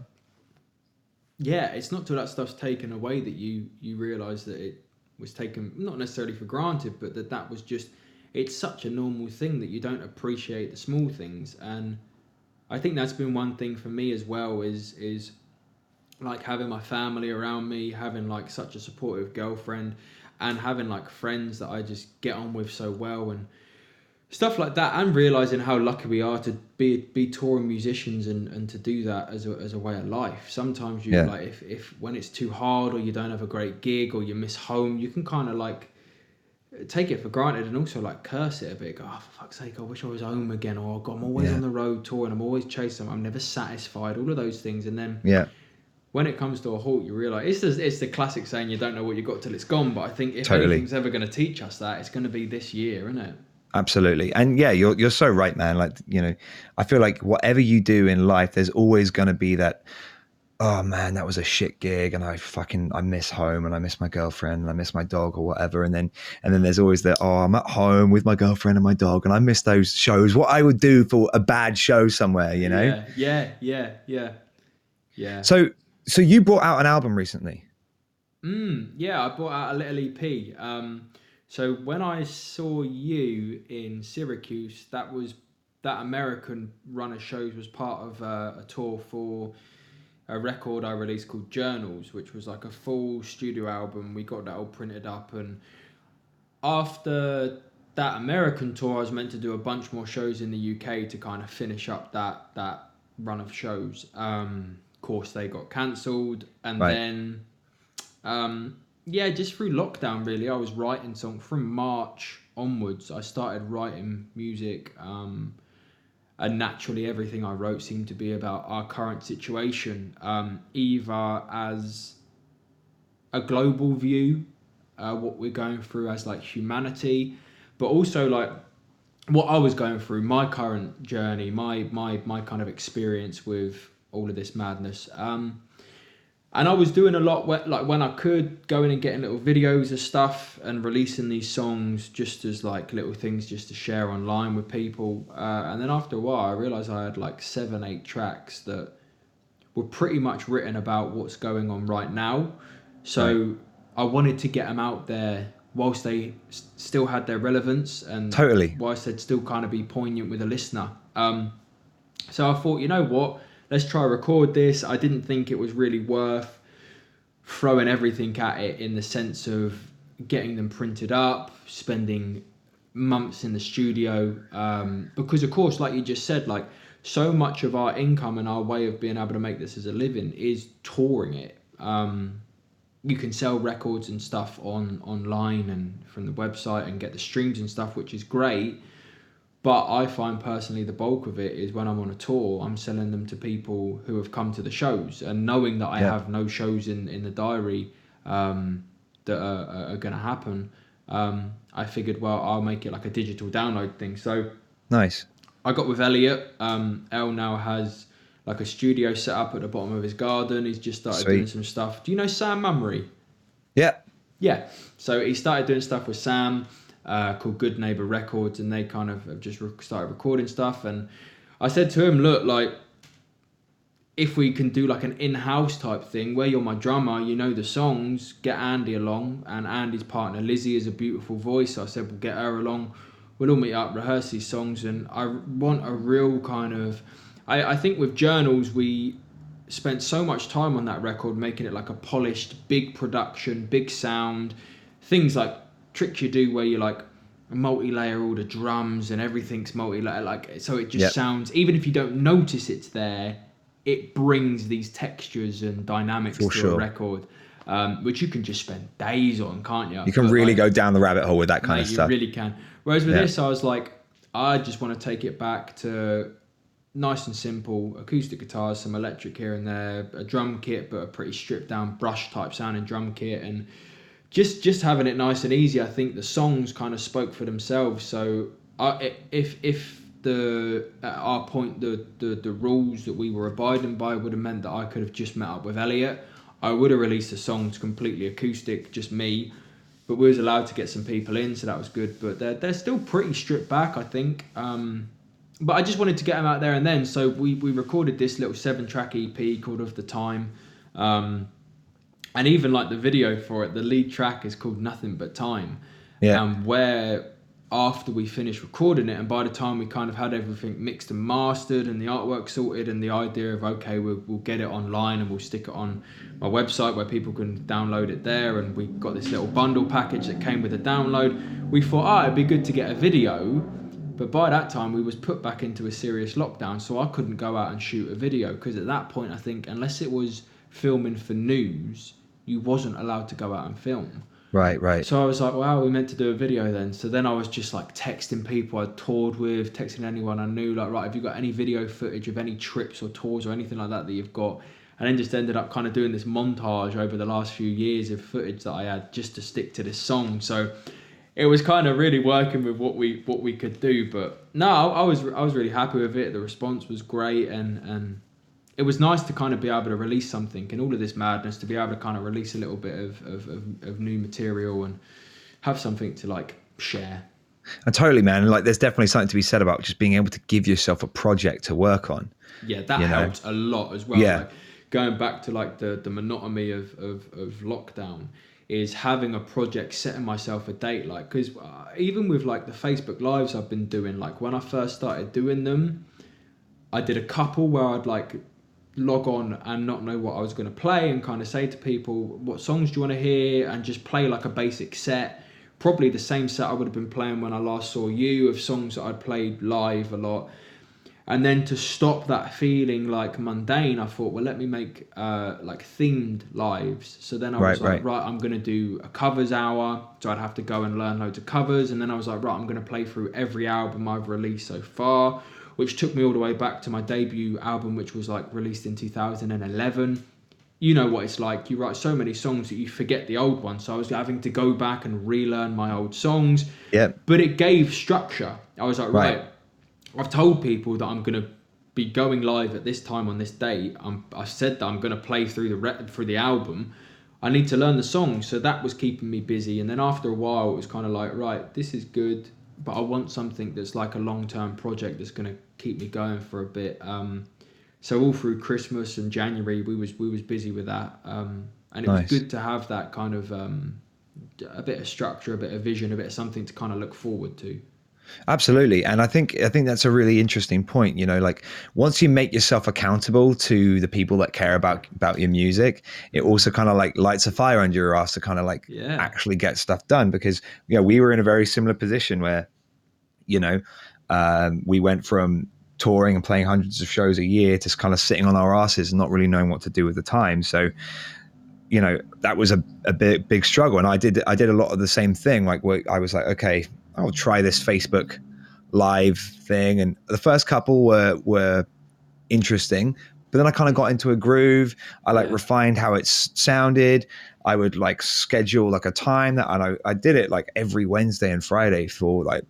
Yeah, it's not till that stuff's taken away that you you realise that it was taken not necessarily for granted, but that that was just it's such a normal thing that you don't appreciate the small things, and I think that's been one thing for me as well is is like having my family around me, having like such a supportive girlfriend, and having like friends that I just get on with so well. And stuff like that and realizing how lucky we are to be be touring musicians and, and to do that as a, as a way of life sometimes you Yeah. like if, if when it's too hard or you don't have a great gig or you miss home you can kind of like take it for granted and also like curse it a bit go oh for fuck's sake I wish I was home again or God, I'm always Yeah. on the road touring I'm always chasing I'm never satisfied all of those things and then yeah when it comes to a halt, you realize it's the, it's the classic saying you don't know what you got till it's gone. But I think if Totally. anything's ever going to teach us that, it's going to be this year, isn't it? Absolutely. And yeah you're you're so right man. Like you know i feel like whatever you do in life there's always going to be that oh man that was a shit gig and i fucking i miss home and i miss my girlfriend and i miss my dog or whatever. And then and then there's always the oh i'm at home with my girlfriend and my dog and i miss those shows. What i would do for a bad show somewhere you know? Yeah, yeah, yeah, yeah, yeah. so so you brought out an album recently? Mm, yeah, I brought out a little EP. Um, so when I saw you in Syracuse, that was that American run of shows was part of uh, a tour for a record I released called Journals, which was like a full studio album. We got that all printed up, and after that American tour, I was meant to do a bunch more shows in the UK to kind of finish up that that run of shows. Um, of course, they got cancelled, and Right. then um, yeah, just through lockdown, really, I was writing songs from March onwards. I started writing music, um, and naturally, everything I wrote seemed to be about our current situation, um, either as a global view, uh, what we're going through as like humanity, but also like what I was going through, my current journey, my my my kind of experience with all of this madness. Um, and I was doing a lot where, like when I could going and getting little videos of stuff and releasing these songs just as like little things just to share online with people. Uh, and then after a while, I realized I had like seven, eight tracks that were pretty much written about what's going on right now. So I wanted to get them out there whilst they s- still had their relevance and Totally. whilst they'd still kind of be poignant with a listener. Um, so I thought, you know what? Let's try record this. I didn't think it was really worth throwing everything at it in the sense of getting them printed up, spending months in the studio. Um, because of course, like you just said, like so much of our income and our way of being able to make this as a living is touring it. Um, you can sell records and stuff on online and from the website and get the streams and stuff, which is great. But I find personally the bulk of it is when I'm on a tour, I'm selling them to people who have come to the shows, and knowing that I Yeah. have no shows in in the diary um, that are, are, going to happen. Um, I figured, well, I'll make it like a digital download thing. So nice I got with Elliot. Um, El now has like a studio set up at the bottom of his garden. He's just started Sweet. doing some stuff. Do you know Sam Mummery? yeah Yeah. So he started doing stuff with Sam uh, called Good Neighbor Records, and they kind of have just started recording stuff. And I said to him, look, like, if we can do like an in-house type thing where you're my drummer, you know the songs, get Andy along, and Andy's partner Lizzie is a beautiful voice. So I said we'll get her along. We'll all meet up, rehearse these songs, and I want a real kind of. I, I think with journals we spent so much time on that record making it like a polished, big production, big sound, things like tricks you do where you like multi-layer all the drums and everything's multi-layer like so it just Yep. sounds even if you don't notice it's there it brings these textures and dynamics For to sure. a record um, which you can just spend days on can't you You can But, really like, go down the rabbit hole with that kind mate, of stuff. you really can whereas with Yeah. this i was like i just want to take it back to nice and simple acoustic guitars some electric here and there a drum kit but a pretty stripped down brush type sounding drum kit and just just having it nice and easy i think the songs kind of spoke for themselves so I, if if the at our point the, the the rules that we were abiding by would have meant that i could have just met up with elliot i would have released the songs completely acoustic just me but we was allowed to get some people in so that was good but they're, they're still pretty stripped back i think um, but I just wanted to get them out there and then. So we, we recorded this little seven track EP called Of the Time. Um, and even like the video for it, the lead track is called Nothing But Time. Yeah. And where after we finished recording it, and by the time we kind of had everything mixed and mastered and the artwork sorted, and the idea of okay, we'll, we'll get it online and we'll stick it on my website where people can download it there, and we got this little bundle package that came with the download. We thought, ah, it'd be good to get a video, but by that time we was put back into a serious lockdown, so I couldn't go out and shoot a video because at that point I think unless it was filming for news, you wasn't allowed to go out and film. Right, right. So I was like, wow, we meant to do a video then. So then I was just like texting people I toured with, texting anyone I knew, like, right, have you got any video footage of any trips or tours or anything like that that you've got? And then just ended up kind of doing this montage over the last few years of footage that I had just to stick to this song. So it was kind of really working with what we what we could do. But no, I was I was really happy with it. The response was great, and and it was nice to kind of be able to release something and all of this madness to be able to kind of release a little bit of of, of, of new material and have something to like share. And totally, man. Like, there's definitely something to be said about just being able to give yourself a project to work on. Yeah, that You know? helped a lot as well. Yeah. Like, going back to like the the monotony of of, of lockdown is having a project setting myself a date like because uh, even with like the facebook lives i've been doing like when i first started doing them i did a couple where i'd like log on and not know what i was going to play and kind of say to people what songs do you want to hear? and just play like a basic set. Probably the same set i would have been playing when i last saw you of songs that i'd played live a lot. And then to stop that feeling like mundane i thought well let me make uh, like themed lives. So then i was Right, like right. right i'm going to do a covers hour. So i'd have to go and learn loads of covers. And then i was like right i'm going to play through every album i've released so far which took me all the way back to my debut album which was like released in 2011 you know what it's like. You write so many songs that you forget the old ones. So I was having to go back and relearn my old songs. Yeah. But it gave structure. I was like, right, Right. I've told people that I'm going to be going live at this time on this date. I'm, I said that I'm going to play through the re- through the album. I need to learn the songs, so that was keeping me busy. And then after a while, it was kind of like, right, this is good, but I want something that's like a long term project that's going to keep me going for a bit. Um, so all through Christmas and January, we was we was busy with that, um, and it Nice. was good to have that kind of um, a bit of structure, a bit of vision, a bit of something to kind of look forward to. Absolutely. And I think I think that's a really interesting point. You know, like once you make yourself accountable to the people that care about about your music, it also kind of like lights a fire under your ass to kind of like Yeah. actually get stuff done. Because you know, we were in a very similar position where, you know, um, we went from touring and playing hundreds of shows a year to kind of sitting on our asses and not really knowing what to do with the time. So you know that was a, a big big struggle. And i did i did a lot of the same thing. Like i was like okay i'll try this facebook live thing. And the first couple were were interesting but then i kind of got into a groove. I like Yeah. refined how it sounded. I would like schedule like a time that and I, I did it like every wednesday and friday for like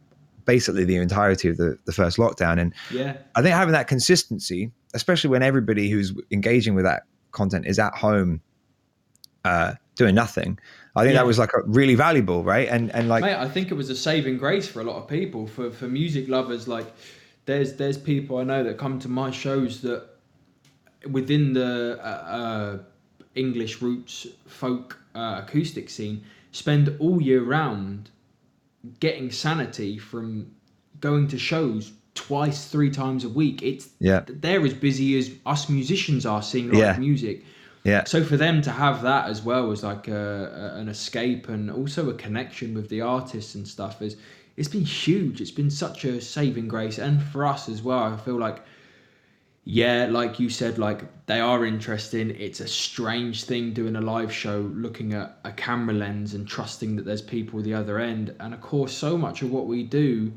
basically the entirety of the, the first lockdown and Yeah, I think having that consistency, especially when everybody who's engaging with that content is at home uh, doing nothing, I think Yeah. that was like a really valuable, right? And and like mate, I think it was a saving grace for a lot of people, for for music lovers. Like, there's there's people I know that come to my shows that within the uh, uh, English roots folk uh, acoustic scene spend all year round getting sanity from going to shows twice, three times a week. It's Yeah. they're as busy as us musicians are seeing live Yeah. music. Yeah. So for them to have that as well as like a, a, an escape and also a connection with the artists and stuff is it's been huge. It's been such a saving grace, and for us as well. I feel like yeah, like you said, like they are interesting. It's a strange thing doing a live show, looking at a camera lens and trusting that there's people at the other end. And of course, so much of what we do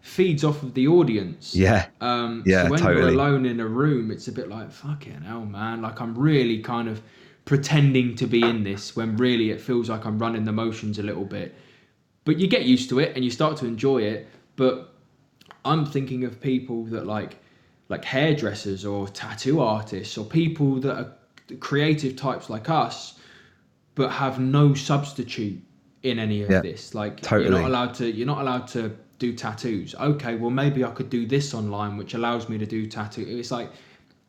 feeds off of the audience. Yeah. Um, Yeah, so when totally. you're alone in a room, it's a bit like fucking hell, man. Like I'm really kind of pretending to be in this when really it feels like I'm running the motions a little bit. But you get used to it and you start to enjoy it. But I'm thinking of people that like like hairdressers or tattoo artists or people that are creative types like us but have no substitute in any of Yeah, this. Like you're not allowed to you're not allowed to do tattoos. Okay well maybe i could do this online which allows me to do tattoo it's like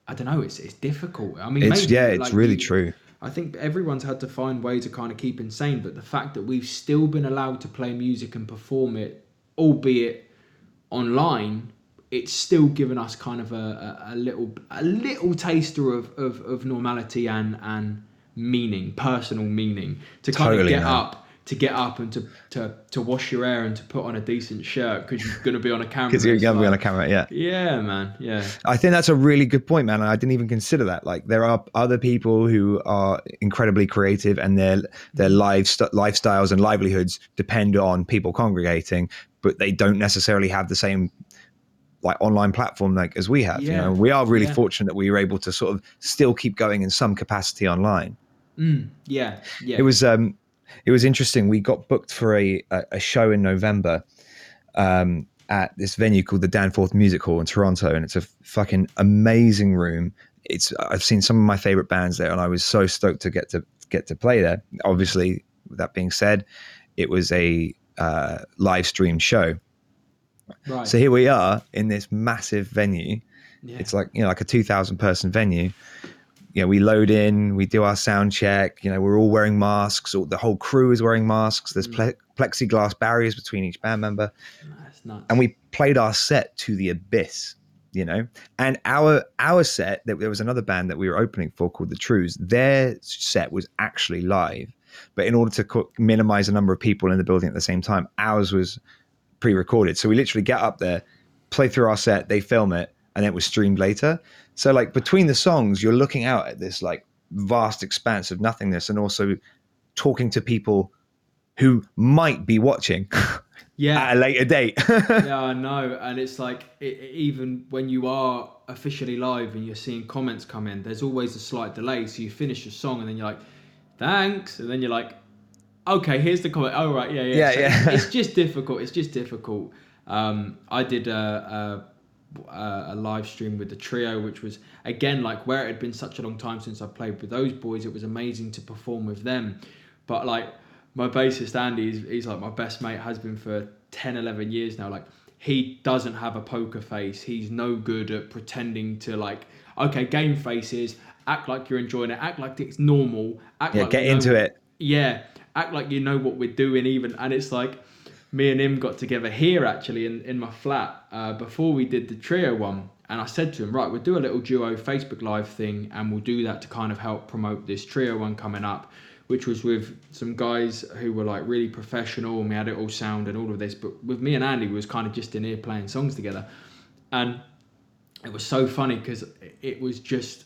i don't know it's it's difficult. I mean It's maybe, yeah, it's like, really true. I think everyone's had to find ways to kind of keep insane, but the fact that we've still been allowed to play music and perform it, albeit online, it's still given us kind of a, a, a little a little taster of, of, of normality and and meaning, personal meaning, to kind Totally, of get man. up to get up and to, to, to wash your hair and to put on a decent shirt because you're going to be on a <laughs> camera. Because you're going to be on a camera. Yeah. Yeah, man. Yeah. I think that's a really good point, man. I didn't even consider that. Like, there are other people who are incredibly creative, and their their mm. life lifestyles and livelihoods depend on people congregating, but they don't necessarily have the same like online platform like as we have. You know, we are really Yeah. fortunate that we were able to sort of still keep going in some capacity online. Mm, yeah. Yeah. It was um, it was interesting. We got booked for a a, show in November. Um, at this venue called the Danforth Music Hall in Toronto, and it's a fucking amazing room. It's I've seen some of my favorite bands there, and I was so stoked to get to get to play there. Obviously, with that being said, it was a uh, live stream show. Right. So here we are in this massive venue. yeah. It's like you know, like a two thousand person venue. You know, we load in, we do our sound check. You know, we're all wearing masks. All, the whole crew is wearing masks. There's mm. ple- plexiglass barriers between each band member That's nuts. and we played our set to the abyss you know and our our set there there was another band that we were opening for called the trues their set was actually live but in order to co- minimize the number of people in the building at the same time ours was pre-recorded. So we literally get up there play through our set they film it and it was streamed later. So like between the songs you're looking out at this like vast expanse of nothingness and also talking to people who might be watching <laughs> yeah. at a later date. <laughs> Yeah, I know, and it's like it, it- even when you are officially live and you're seeing comments come in, there's always a slight delay. So you finish your song and then you're like, "Thanks," and then you're like, "Okay, here's the comment." Oh right, yeah, yeah, Yeah, So yeah. It's just difficult. It's just difficult. Um, I did a, a, a live stream with the trio, which was again like where it had been such a long time since I played with those boys. It was amazing to perform with them, but like my bassist Andy, he's, he's like my best mate, has been for 10, 11 years now. Like he doesn't have a poker face. He's no good at pretending to like, okay, game faces, act like you're enjoying it, act like it's normal, act yeah like get you know- into it yeah, act like you know what we're doing even. And it's like me and him got together here actually in, in my flat uh, before we did the trio one. And I said to him, right, we'll do a little duo Facebook Live thing and we'll do that to kind of help promote this trio one coming up, which was with some guys who were like really professional and we had it all sound and all of this. But with me and Andy, we was kind of just in here playing songs together. And it was so funny because it was just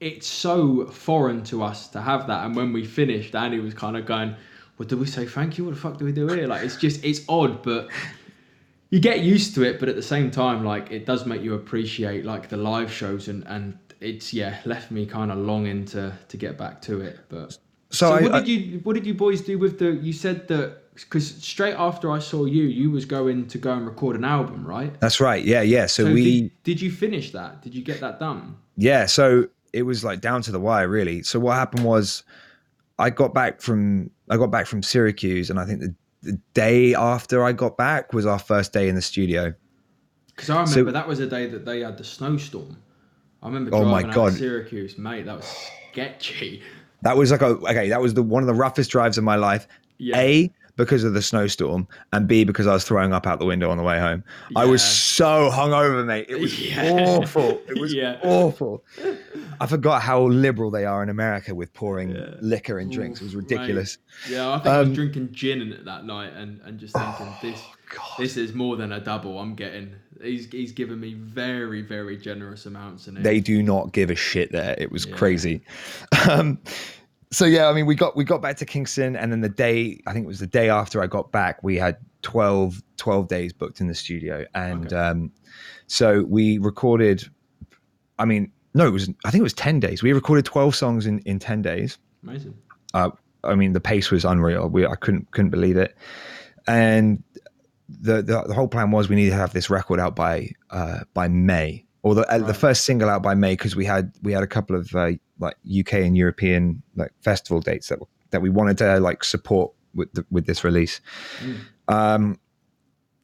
it's so foreign to us to have that and when we finished andy was kind of going well do we say thank you what the fuck do we do here like it's just it's odd but you get used to it but at the same time like it does make you appreciate like the live shows and and it's yeah left me kind of longing to to get back to it but So so, I- what did you what did you boys do with the you said that because straight after i saw you you was going to go and record an album right That's right. Yeah, yeah. So, so we, did, did you finish that did you get that done yeah. So it was like down to the wire, really. So what happened was, I got back from I got back from Syracuse, and I think the, the day after I got back was our first day in the studio. Because I So- remember that was a day that they had the snowstorm. I remember Oh driving my out God. Syracuse, mate. That was sketchy. That was like a okay. That was the one of the roughest drives of my life. Yeah. A because of the snowstorm, and B because I was throwing up out the window on the way home. I was Yeah. so hungover, mate. It was <laughs> Yeah. awful. It was <laughs> Yeah. awful. I forgot how liberal they are in America with pouring Yeah. liquor and drinks. It was ridiculous. Yeah, I think I was Um, drinking gin in that night and, and just thinking this God. this is more than a double I'm getting. He's he's given me very very generous amounts in it. They do not give a shit there. It was Yeah. crazy. <laughs> Um, so yeah, I mean, we got we got back to Kingston, and then the day I think it was the day after I got back, we had 12, 12 days booked in the studio, and Okay. um, so we recorded. I mean, no, it was I think it was ten days. We recorded twelve songs in in ten days. Amazing. uh, I mean, the pace was unreal. We, I couldn't couldn't believe it. And the, the the whole plan was we needed to have this record out by uh, by May, or the uh, the first single out by May, because we had we had a couple of uh, like UK and European like festival dates that that we wanted to like support with the, with this release. Mm. Um,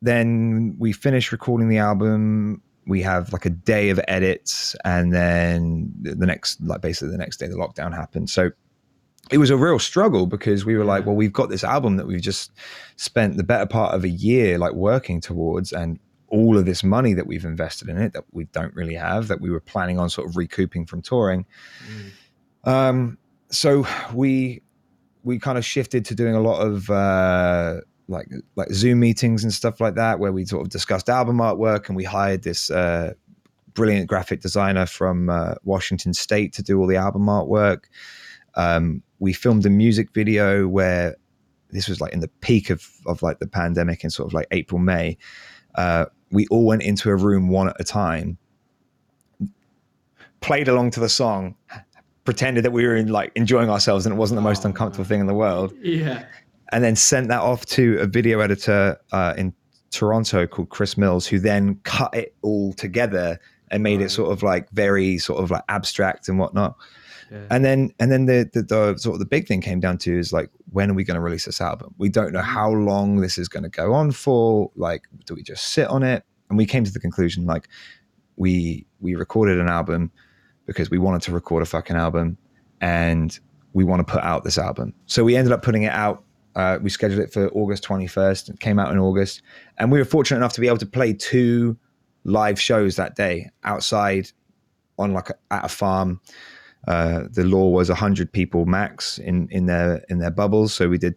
then we finish recording the album. We have like a day of edits, and then the the next, like basically the next day, the lockdown happened. So it was a real struggle because we were like, well, we've got this album that we've just spent the better part of a year like working towards, and all of this money that we've invested in it that we don't really have that we were planning on sort of recouping from touring. Mm. Um, so we we kind of shifted to doing a lot of uh, like like Zoom meetings and stuff like that, where we sort of discussed album artwork, and we hired this uh, brilliant graphic designer from uh, Washington State to do all the album artwork. Um, we filmed a music video where this was like in the peak of of like the pandemic in sort of like April May. Uh, we all went into a room one at a time, played along to the song, pretended that we were in like enjoying ourselves and it wasn't the most Oh, uncomfortable man. thing in the world Yeah. and then sent that off to a video editor uh, in Toronto called Chris Mills, who then cut it all together and made it sort of like very sort of like abstract and whatnot. Yeah. And then and then the, the the sort of the big thing came down to is like when are we going to release this album? We don't know how long this is going to go on for. Like, do we just sit on it? And we came to the conclusion like we we recorded an album because we wanted to record a fucking album and we want to put out this album. So we ended up putting it out. Uh, we scheduled it for August 21st. It came out in August. And we were fortunate enough to be able to play two live shows that day outside on like a, at a farm. Uh, the law was 100 people max in, in their in their bubbles. So we did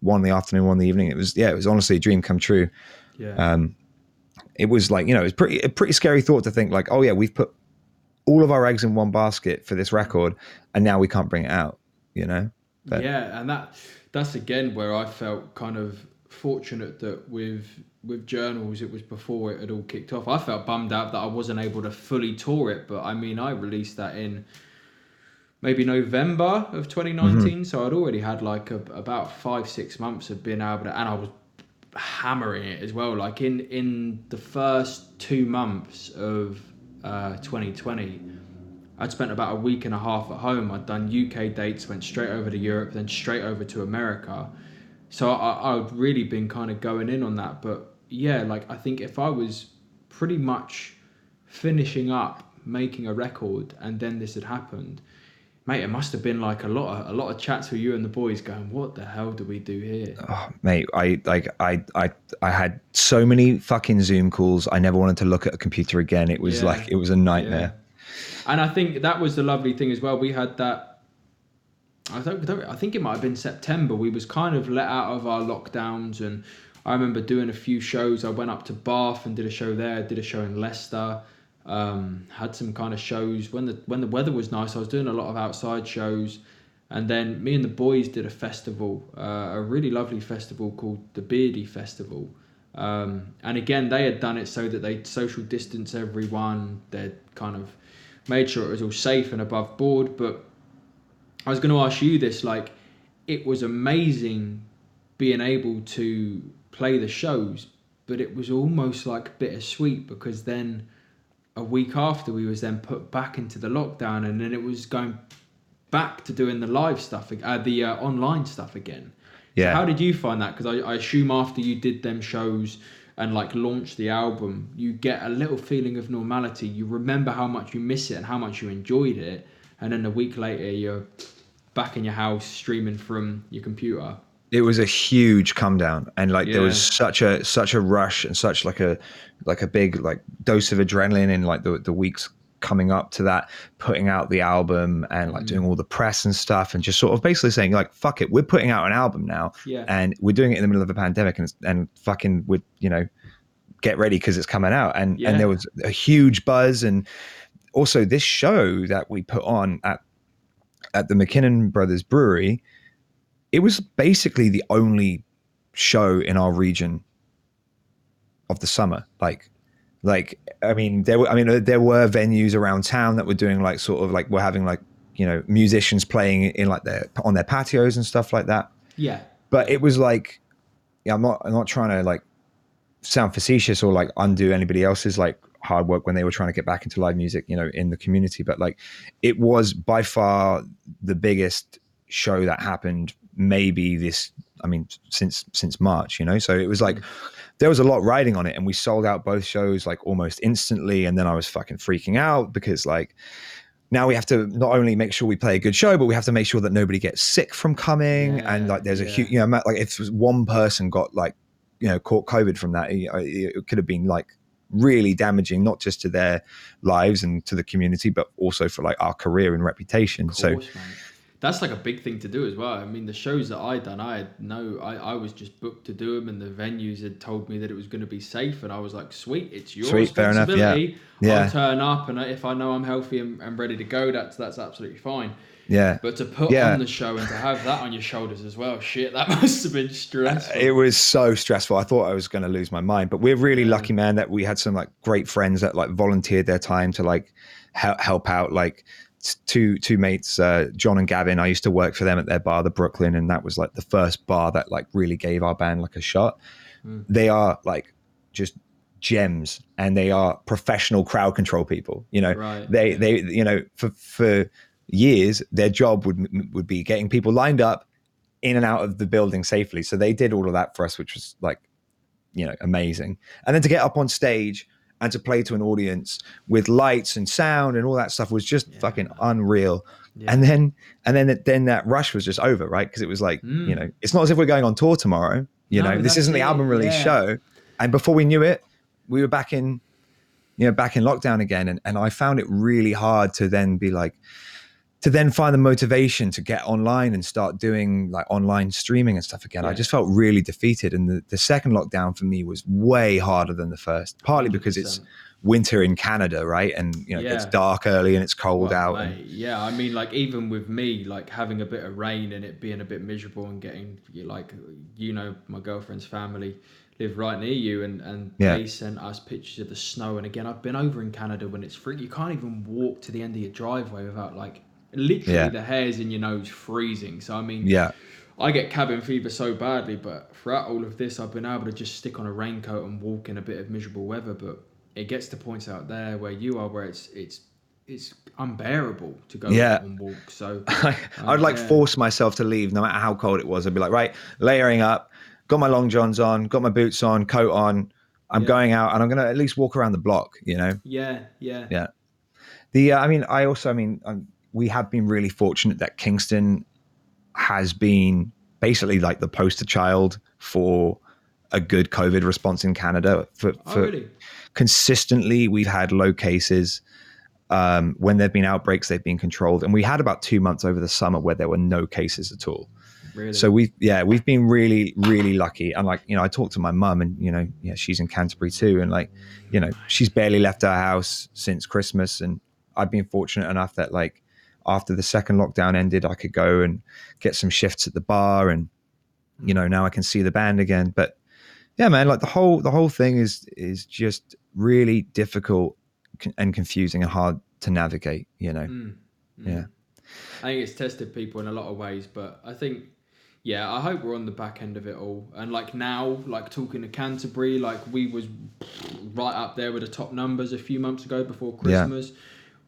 one in the afternoon, one in the evening. It was, yeah, it was honestly a dream come true Yeah. um, it was like you know it was pretty a pretty scary thought to think like oh yeah we've put all of our eggs in one basket for this record and now we can't bring it out you know but- yeah, and that that's again where I felt kind of fortunate that with with journals it was before it had all kicked off. I felt bummed out that I wasn't able to fully tour it, but I mean I released that in maybe November of 2019, so I'd already had like a, about five six months of being able to, and I was hammering it as well. Like in in the first two months of uh, 2020. I'd spent about a week and a half at home. I'd done UK dates, went straight over to Europe, then straight over to America. So I, I'd really been kind of going in on that. But yeah, like I think if I was pretty much finishing up making a record and then this had happened, mate, it must have been like a lot of a lot of chats with you and the boys going, "What the hell do we do here?" oh, mate i like i i i had so many fucking zoom calls i never wanted to look at a computer again it was Yeah. like it was a nightmare And I think that was the lovely thing as well. We had that. I don't- I think it might have been September. We was kind of let out of our lockdowns, and I remember doing a few shows. I went up to Bath and did a show there. Did a show in Leicester. Um, had some kind of shows when the when the weather was nice. I was doing a lot of outside shows, and then me and the boys did a festival, uh, a really lovely festival called the Beardy Festival. Um, and again, they had done it so that they social distance everyone. They'd kind of made sure it was all safe and above board. But I was going to ask you this: like, it was amazing being able to play the shows, but it was almost like bittersweet because then a week after we was then put back into the lockdown, and then it was going back to doing the live stuff, uh, the uh, online stuff again. So Yeah. how did you find that? Because I, I assume after you did them shows and like launch the album, you get a little feeling of normality. You remember how much you miss it and how much you enjoyed it, and then a week later you're back in your house streaming from your computer. It was a huge come down, and like there was such a such a rush and such like a like a big like dose of adrenaline in like the the weeks coming up to that, putting out the album and like doing mm. all the press and stuff, and just sort of basically saying like fuck it, we're putting out an album now, Yeah. and we're doing it in the middle of a pandemic, and and fucking with you know get ready because it's coming out, and Yeah. and there was a huge buzz, and also this show that we put on at at the MacKinnon Brothers Brewery, it was basically the only show in our region of the summer. Like, like I mean, there were I mean there were venues around town that were doing like sort of like we're having like you know musicians playing in like their on their patios and stuff like that. Yeah. But it was like, yeah, I'm not I'm not trying to like sound facetious or like undo anybody else's like hard work when they were trying to get back into live music, you know, in the community. But like, it was by far the biggest show that happened. Maybe this, I mean, since since March, you know. So it was like mm. there was a lot riding on it, and we sold out both shows like almost instantly. And then I was fucking freaking out because like now we have to not only make sure we play a good show, but we have to make sure that nobody gets sick from coming. and like, there's a huge, you know, like if one person got like, you know, caught COVID from that, uh, it, it could have been like really damaging, not just to their lives and to the community, but also for like our career and reputation. Of So man. That's like a big thing to do as well. I mean, the shows that I done, I had no, I, I was just booked to do them, and the venues had told me that it was going to be safe, and I was like, sweet, it's your Sweet, fair enough, yeah. responsibility. Yeah. I'll turn up, and if I know I'm healthy and, and ready to go, that's that's absolutely fine. yeah, But to put Yeah. on the show and to have that on your shoulders as well, shit, that <laughs> must have been stressful. it was so stressful. I thought I was going to lose my mind, but we're really lucky, man, that we had some like great friends that like volunteered their time to like help help out. Like two two mates, uh, John and Gavin. I used to work for them at their bar, the Brooklyn, and that was like the first bar that like really gave our band like a shot. They are like just gems, and they are professional crowd control people. You know, Right, they they you know for for years their job would would be getting people lined up in and out of the building safely. So they did all of that for us, which was like, you know, amazing. And then to get up on stage and to play to an audience with lights and sound and all that stuff was just fucking unreal. Yeah. And then and then then that rush was just over, right? Because it was like, you know, it's not as if we're going on tour tomorrow. You Mm. No, know, this isn't the it, album release yeah. show. And before we knew it, we were back in, you know, back in lockdown again. And and I found it really hard to then be like, to then find the motivation to get online and start doing like online streaming and stuff again. I just felt really defeated. And the, the second lockdown for me was way harder than the first, partly because it's 100%. winter in Canada, right? And you know, it's Yeah. dark early and it's cold Well, out. and- yeah, I mean, like even with me, like having a bit of rain and it being a bit miserable and getting like, you know, my girlfriend's family live right near you, and and Yeah. they sent us pictures of the snow. And again, I've been over in Canada when it's free. You can't even walk to the end of your driveway without like literally Yeah. the hairs in your nose freezing. So I mean, yeah. I get cabin fever so badly, but throughout all of this, I've been able to just stick on a raincoat and walk in a bit of miserable weather. But it gets to points out there where you are, where it's it's it's unbearable to go Yeah. out and walk. So <laughs> I, I'd like yeah. force myself to leave no matter how cold it was. I'd be like, right, layering up, got my long johns on, got my boots on, coat on. I'm Yeah. going out and I'm going to at least walk around the block, you know? yeah, yeah, Yeah. The, uh, I mean, I also, I mean, um, we have been really fortunate that Kingston has been basically like the poster child for a good COVID response in Canada. For, Oh, really? consistently, we've had low cases. Um, when there've been outbreaks, they've been controlled, and we had about two months over the summer where there were no cases at all. Really? So we, yeah, we've been really, really lucky. And like, you know, I talked to my mum, and you know, yeah, she's in Canterbury too, and like, you know, she's barely left our house since Christmas, and I've been fortunate enough that like after the second lockdown ended, I could go and get some shifts at the bar, and you know, now I can see the band again. But yeah, man, like the whole the whole thing is is just really difficult and confusing and hard to navigate. You know, Mm, mm. yeah. I think it's tested people in a lot of ways, but I think, yeah, I hope we're on the back end of it all. And like now, like talking to Canterbury, like we was right up there with the top numbers a few months ago before Yeah.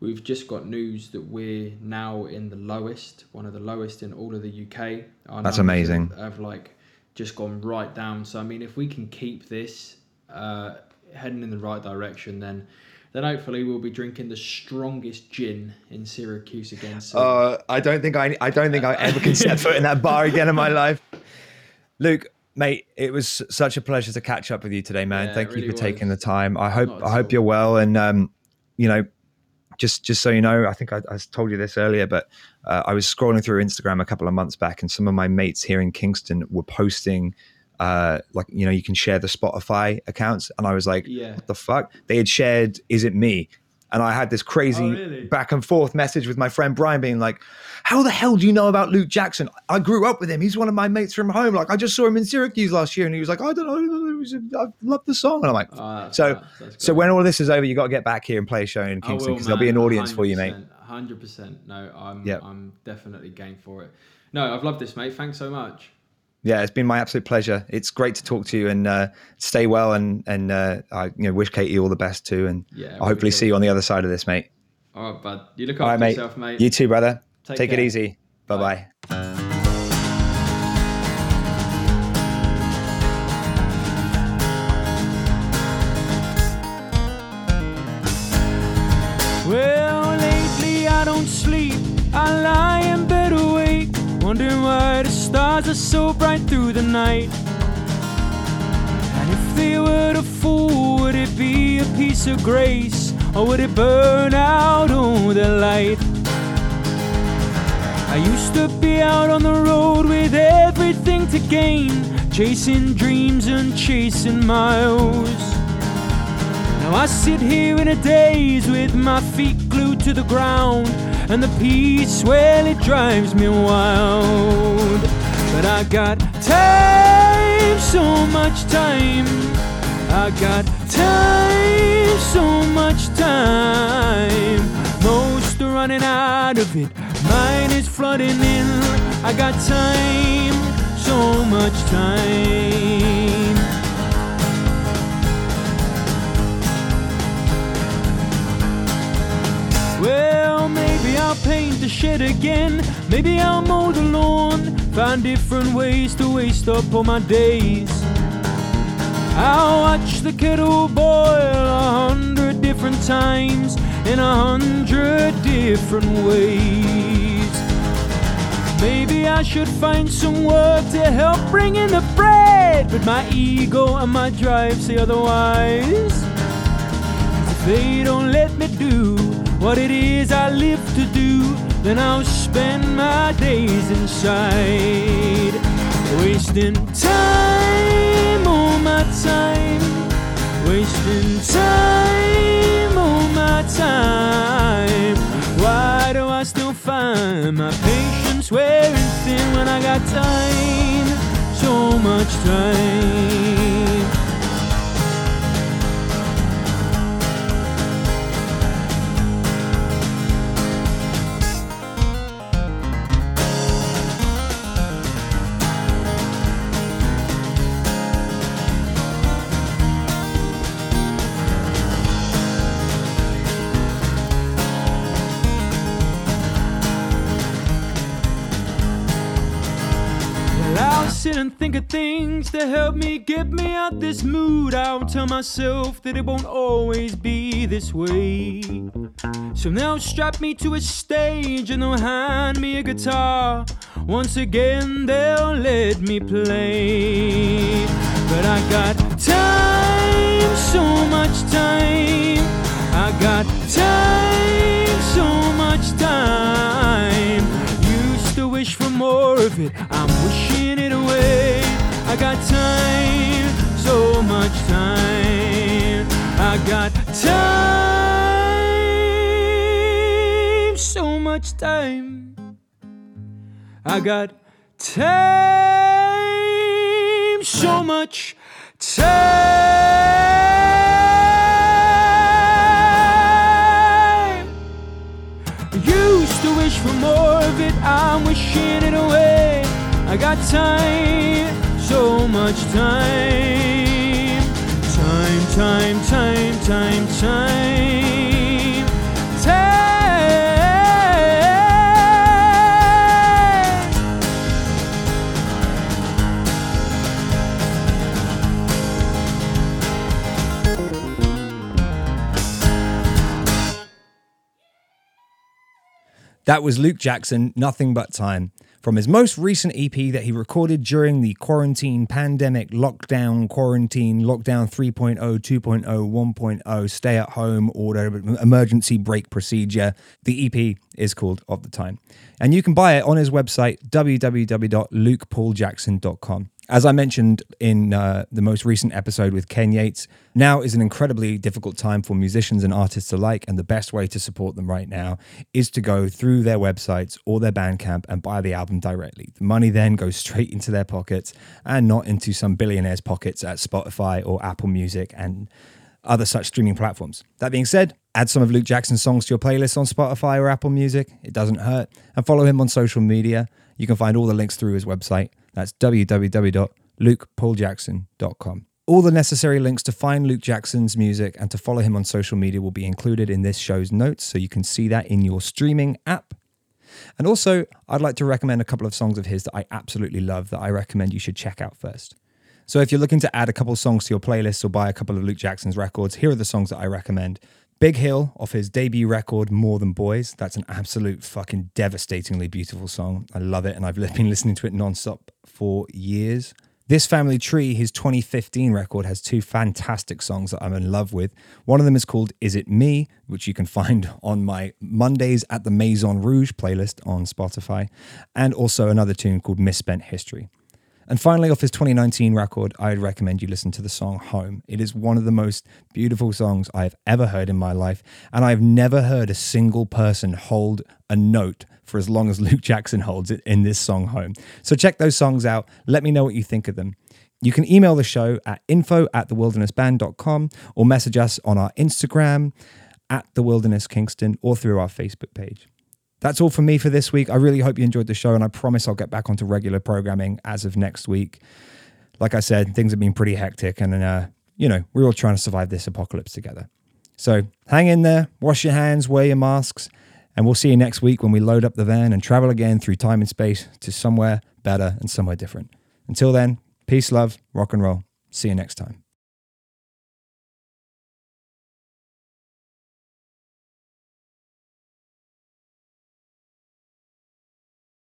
We've just got news that we're now in the lowest, one of the lowest in all of the UK. Our That's amazing. Have, have like just gone right down. So I mean, if we can keep this uh, heading in the right direction, then then hopefully we'll be drinking the strongest gin in Syracuse again. soon. Uh, I don't think I, I don't think I ever can set foot in that bar again in my <laughs> life. Luke, mate, it was such a pleasure to catch up with you today, man. Yeah, Thank you really for taking the time. I hope I hope all. you're well, and um, you know, just just so you know, I think I, I told you this earlier, but uh, I was scrolling through Instagram a couple of months back, and some of my mates here in Kingston were posting. Uh, like you know, you can share the Spotify accounts, and I was like, Yeah. "What the fuck?" They had shared "Is it me?" And I had this crazy Oh, really? back and forth message with my friend Brian, being like, "How the hell do you know about Luke Jackson? I grew up with him. He's one of my mates from home. Like, I just saw him in Syracuse last year, and he was like, I don't know, I love the song." And I'm like, Oh, so, so when all this is over, you got to get back here and play a show in Kingston because there'll be an audience for you, mate. 100%, 100%. No, I'm Yep. I'm definitely game for it. No, I've loved this, mate. Thanks so much. Yeah, it's been my absolute pleasure. It's great to talk to you and uh, stay well, and and uh, I you know wish Katie all the best too, and Yeah, I'll hopefully see you on the other side of this, mate. All right, bud. You look All after right, mate. yourself, mate. You too, brother. Take Take, it easy. Bye Bye. bye. Well, lately I don't sleep. I lie in bed awake, wondering why the stars are so bright through the night. And if they were to fall, would it be a piece of grace, or would it burn out all the light? I used to be out on the road with everything to gain, chasing dreams and chasing miles. Now I sit here in a daze with my feet glued to the ground, and the peace, well, it drives me wild. But I got time, so much time. I got time, so much time. Most are running out of it, mine is flooding in. I got time, so much time. Well, maybe I'll paint the shed again. Maybe I'll mow the lawn. Find different ways to waste up all my days. I'll watch the kettle boil a hundred different times in a hundred different ways. Maybe I should find some work to help bring in the bread, but my ego and my drive say otherwise. If they don't let me what it is I live to do, then I'll spend my days inside, wasting time, all my time, wasting time, all my time. Why do I still find my patience wearing thin when I got time, so much time? Things to help me get me out this mood. I'll tell myself that it won't always be this way. So now strap me to a stage and they'll hand me a guitar. Once again, they'll let me play. But I got time, so much time. I got time, so much time. Used to wish for more of it, I'm wishing it away. I got time, so much time. I got time, so much time. I got time, so much time. Used to wish for more of it, I'm wishing it away. I got time, so much time. Time, time, time, time, time. Time. That was Luke Jackson, Nothing But Time from his most recent EP that he recorded during the quarantine, pandemic, lockdown, quarantine, lockdown 3.0, 2.0, 1.0, stay at home order, emergency brake procedure. The EP is called Of the Time. And you can buy it on his website, www.lukepauljackson.com. As I mentioned in uh, the most recent episode with Ken Yates, now is an incredibly difficult time for musicians and artists alike, and the best way to support them right now is to go through their websites or their Bandcamp and buy the album directly. The money then goes straight into their pockets and not into some billionaire's pockets at Spotify or Apple Music and other such streaming platforms. That being said, add some of Luke Jackson's songs to your playlist on Spotify or Apple Music. It doesn't hurt. And follow him on social media. You can find all the links through his website. That's www.lukepauljackson.com. All the necessary links to find Luke Jackson's music and to follow him on social media will be included in this show's notes, so you can see that in your streaming app. And also, I'd like to recommend a couple of songs of his that I absolutely love that I recommend you should check out first. So, if you're looking to add a couple of songs to your playlist or buy a couple of Luke Jackson's records, here are the songs that I recommend. Big Hill off his debut record, More Than Boys. That's an absolute fucking devastatingly beautiful song. I love it, and I've been listening to it nonstop for years. This Family Tree, his 2015 record, has two fantastic songs that I'm in love with. One of them is called Is It Me, which you can find on my Mondays at the Maison Rouge playlist on Spotify, and also another tune called Misspent History. And finally, off his 2019 record, I'd recommend you listen to the song Home. It is one of the most beautiful songs I've ever heard in my life, and I've never heard a single person hold a note for as long as <laughs> Luke Jackson holds it in this song Home. So check those songs out. Let me know what you think of them. You can email the show at info at thewildernessband.com or message us on our Instagram at The Wilderness Kingston or through our Facebook page. That's all from me for this week. I really hope you enjoyed the show, and I promise I'll get back onto regular programming as of next week. Like I said, things have been pretty hectic, and uh, you know, we're all trying to survive this apocalypse together. So hang in there, wash your hands, wear your masks, and we'll see you next week when we load up the van and travel again through time and space to somewhere better and somewhere different. Until then, peace, love, rock and roll. See you next time.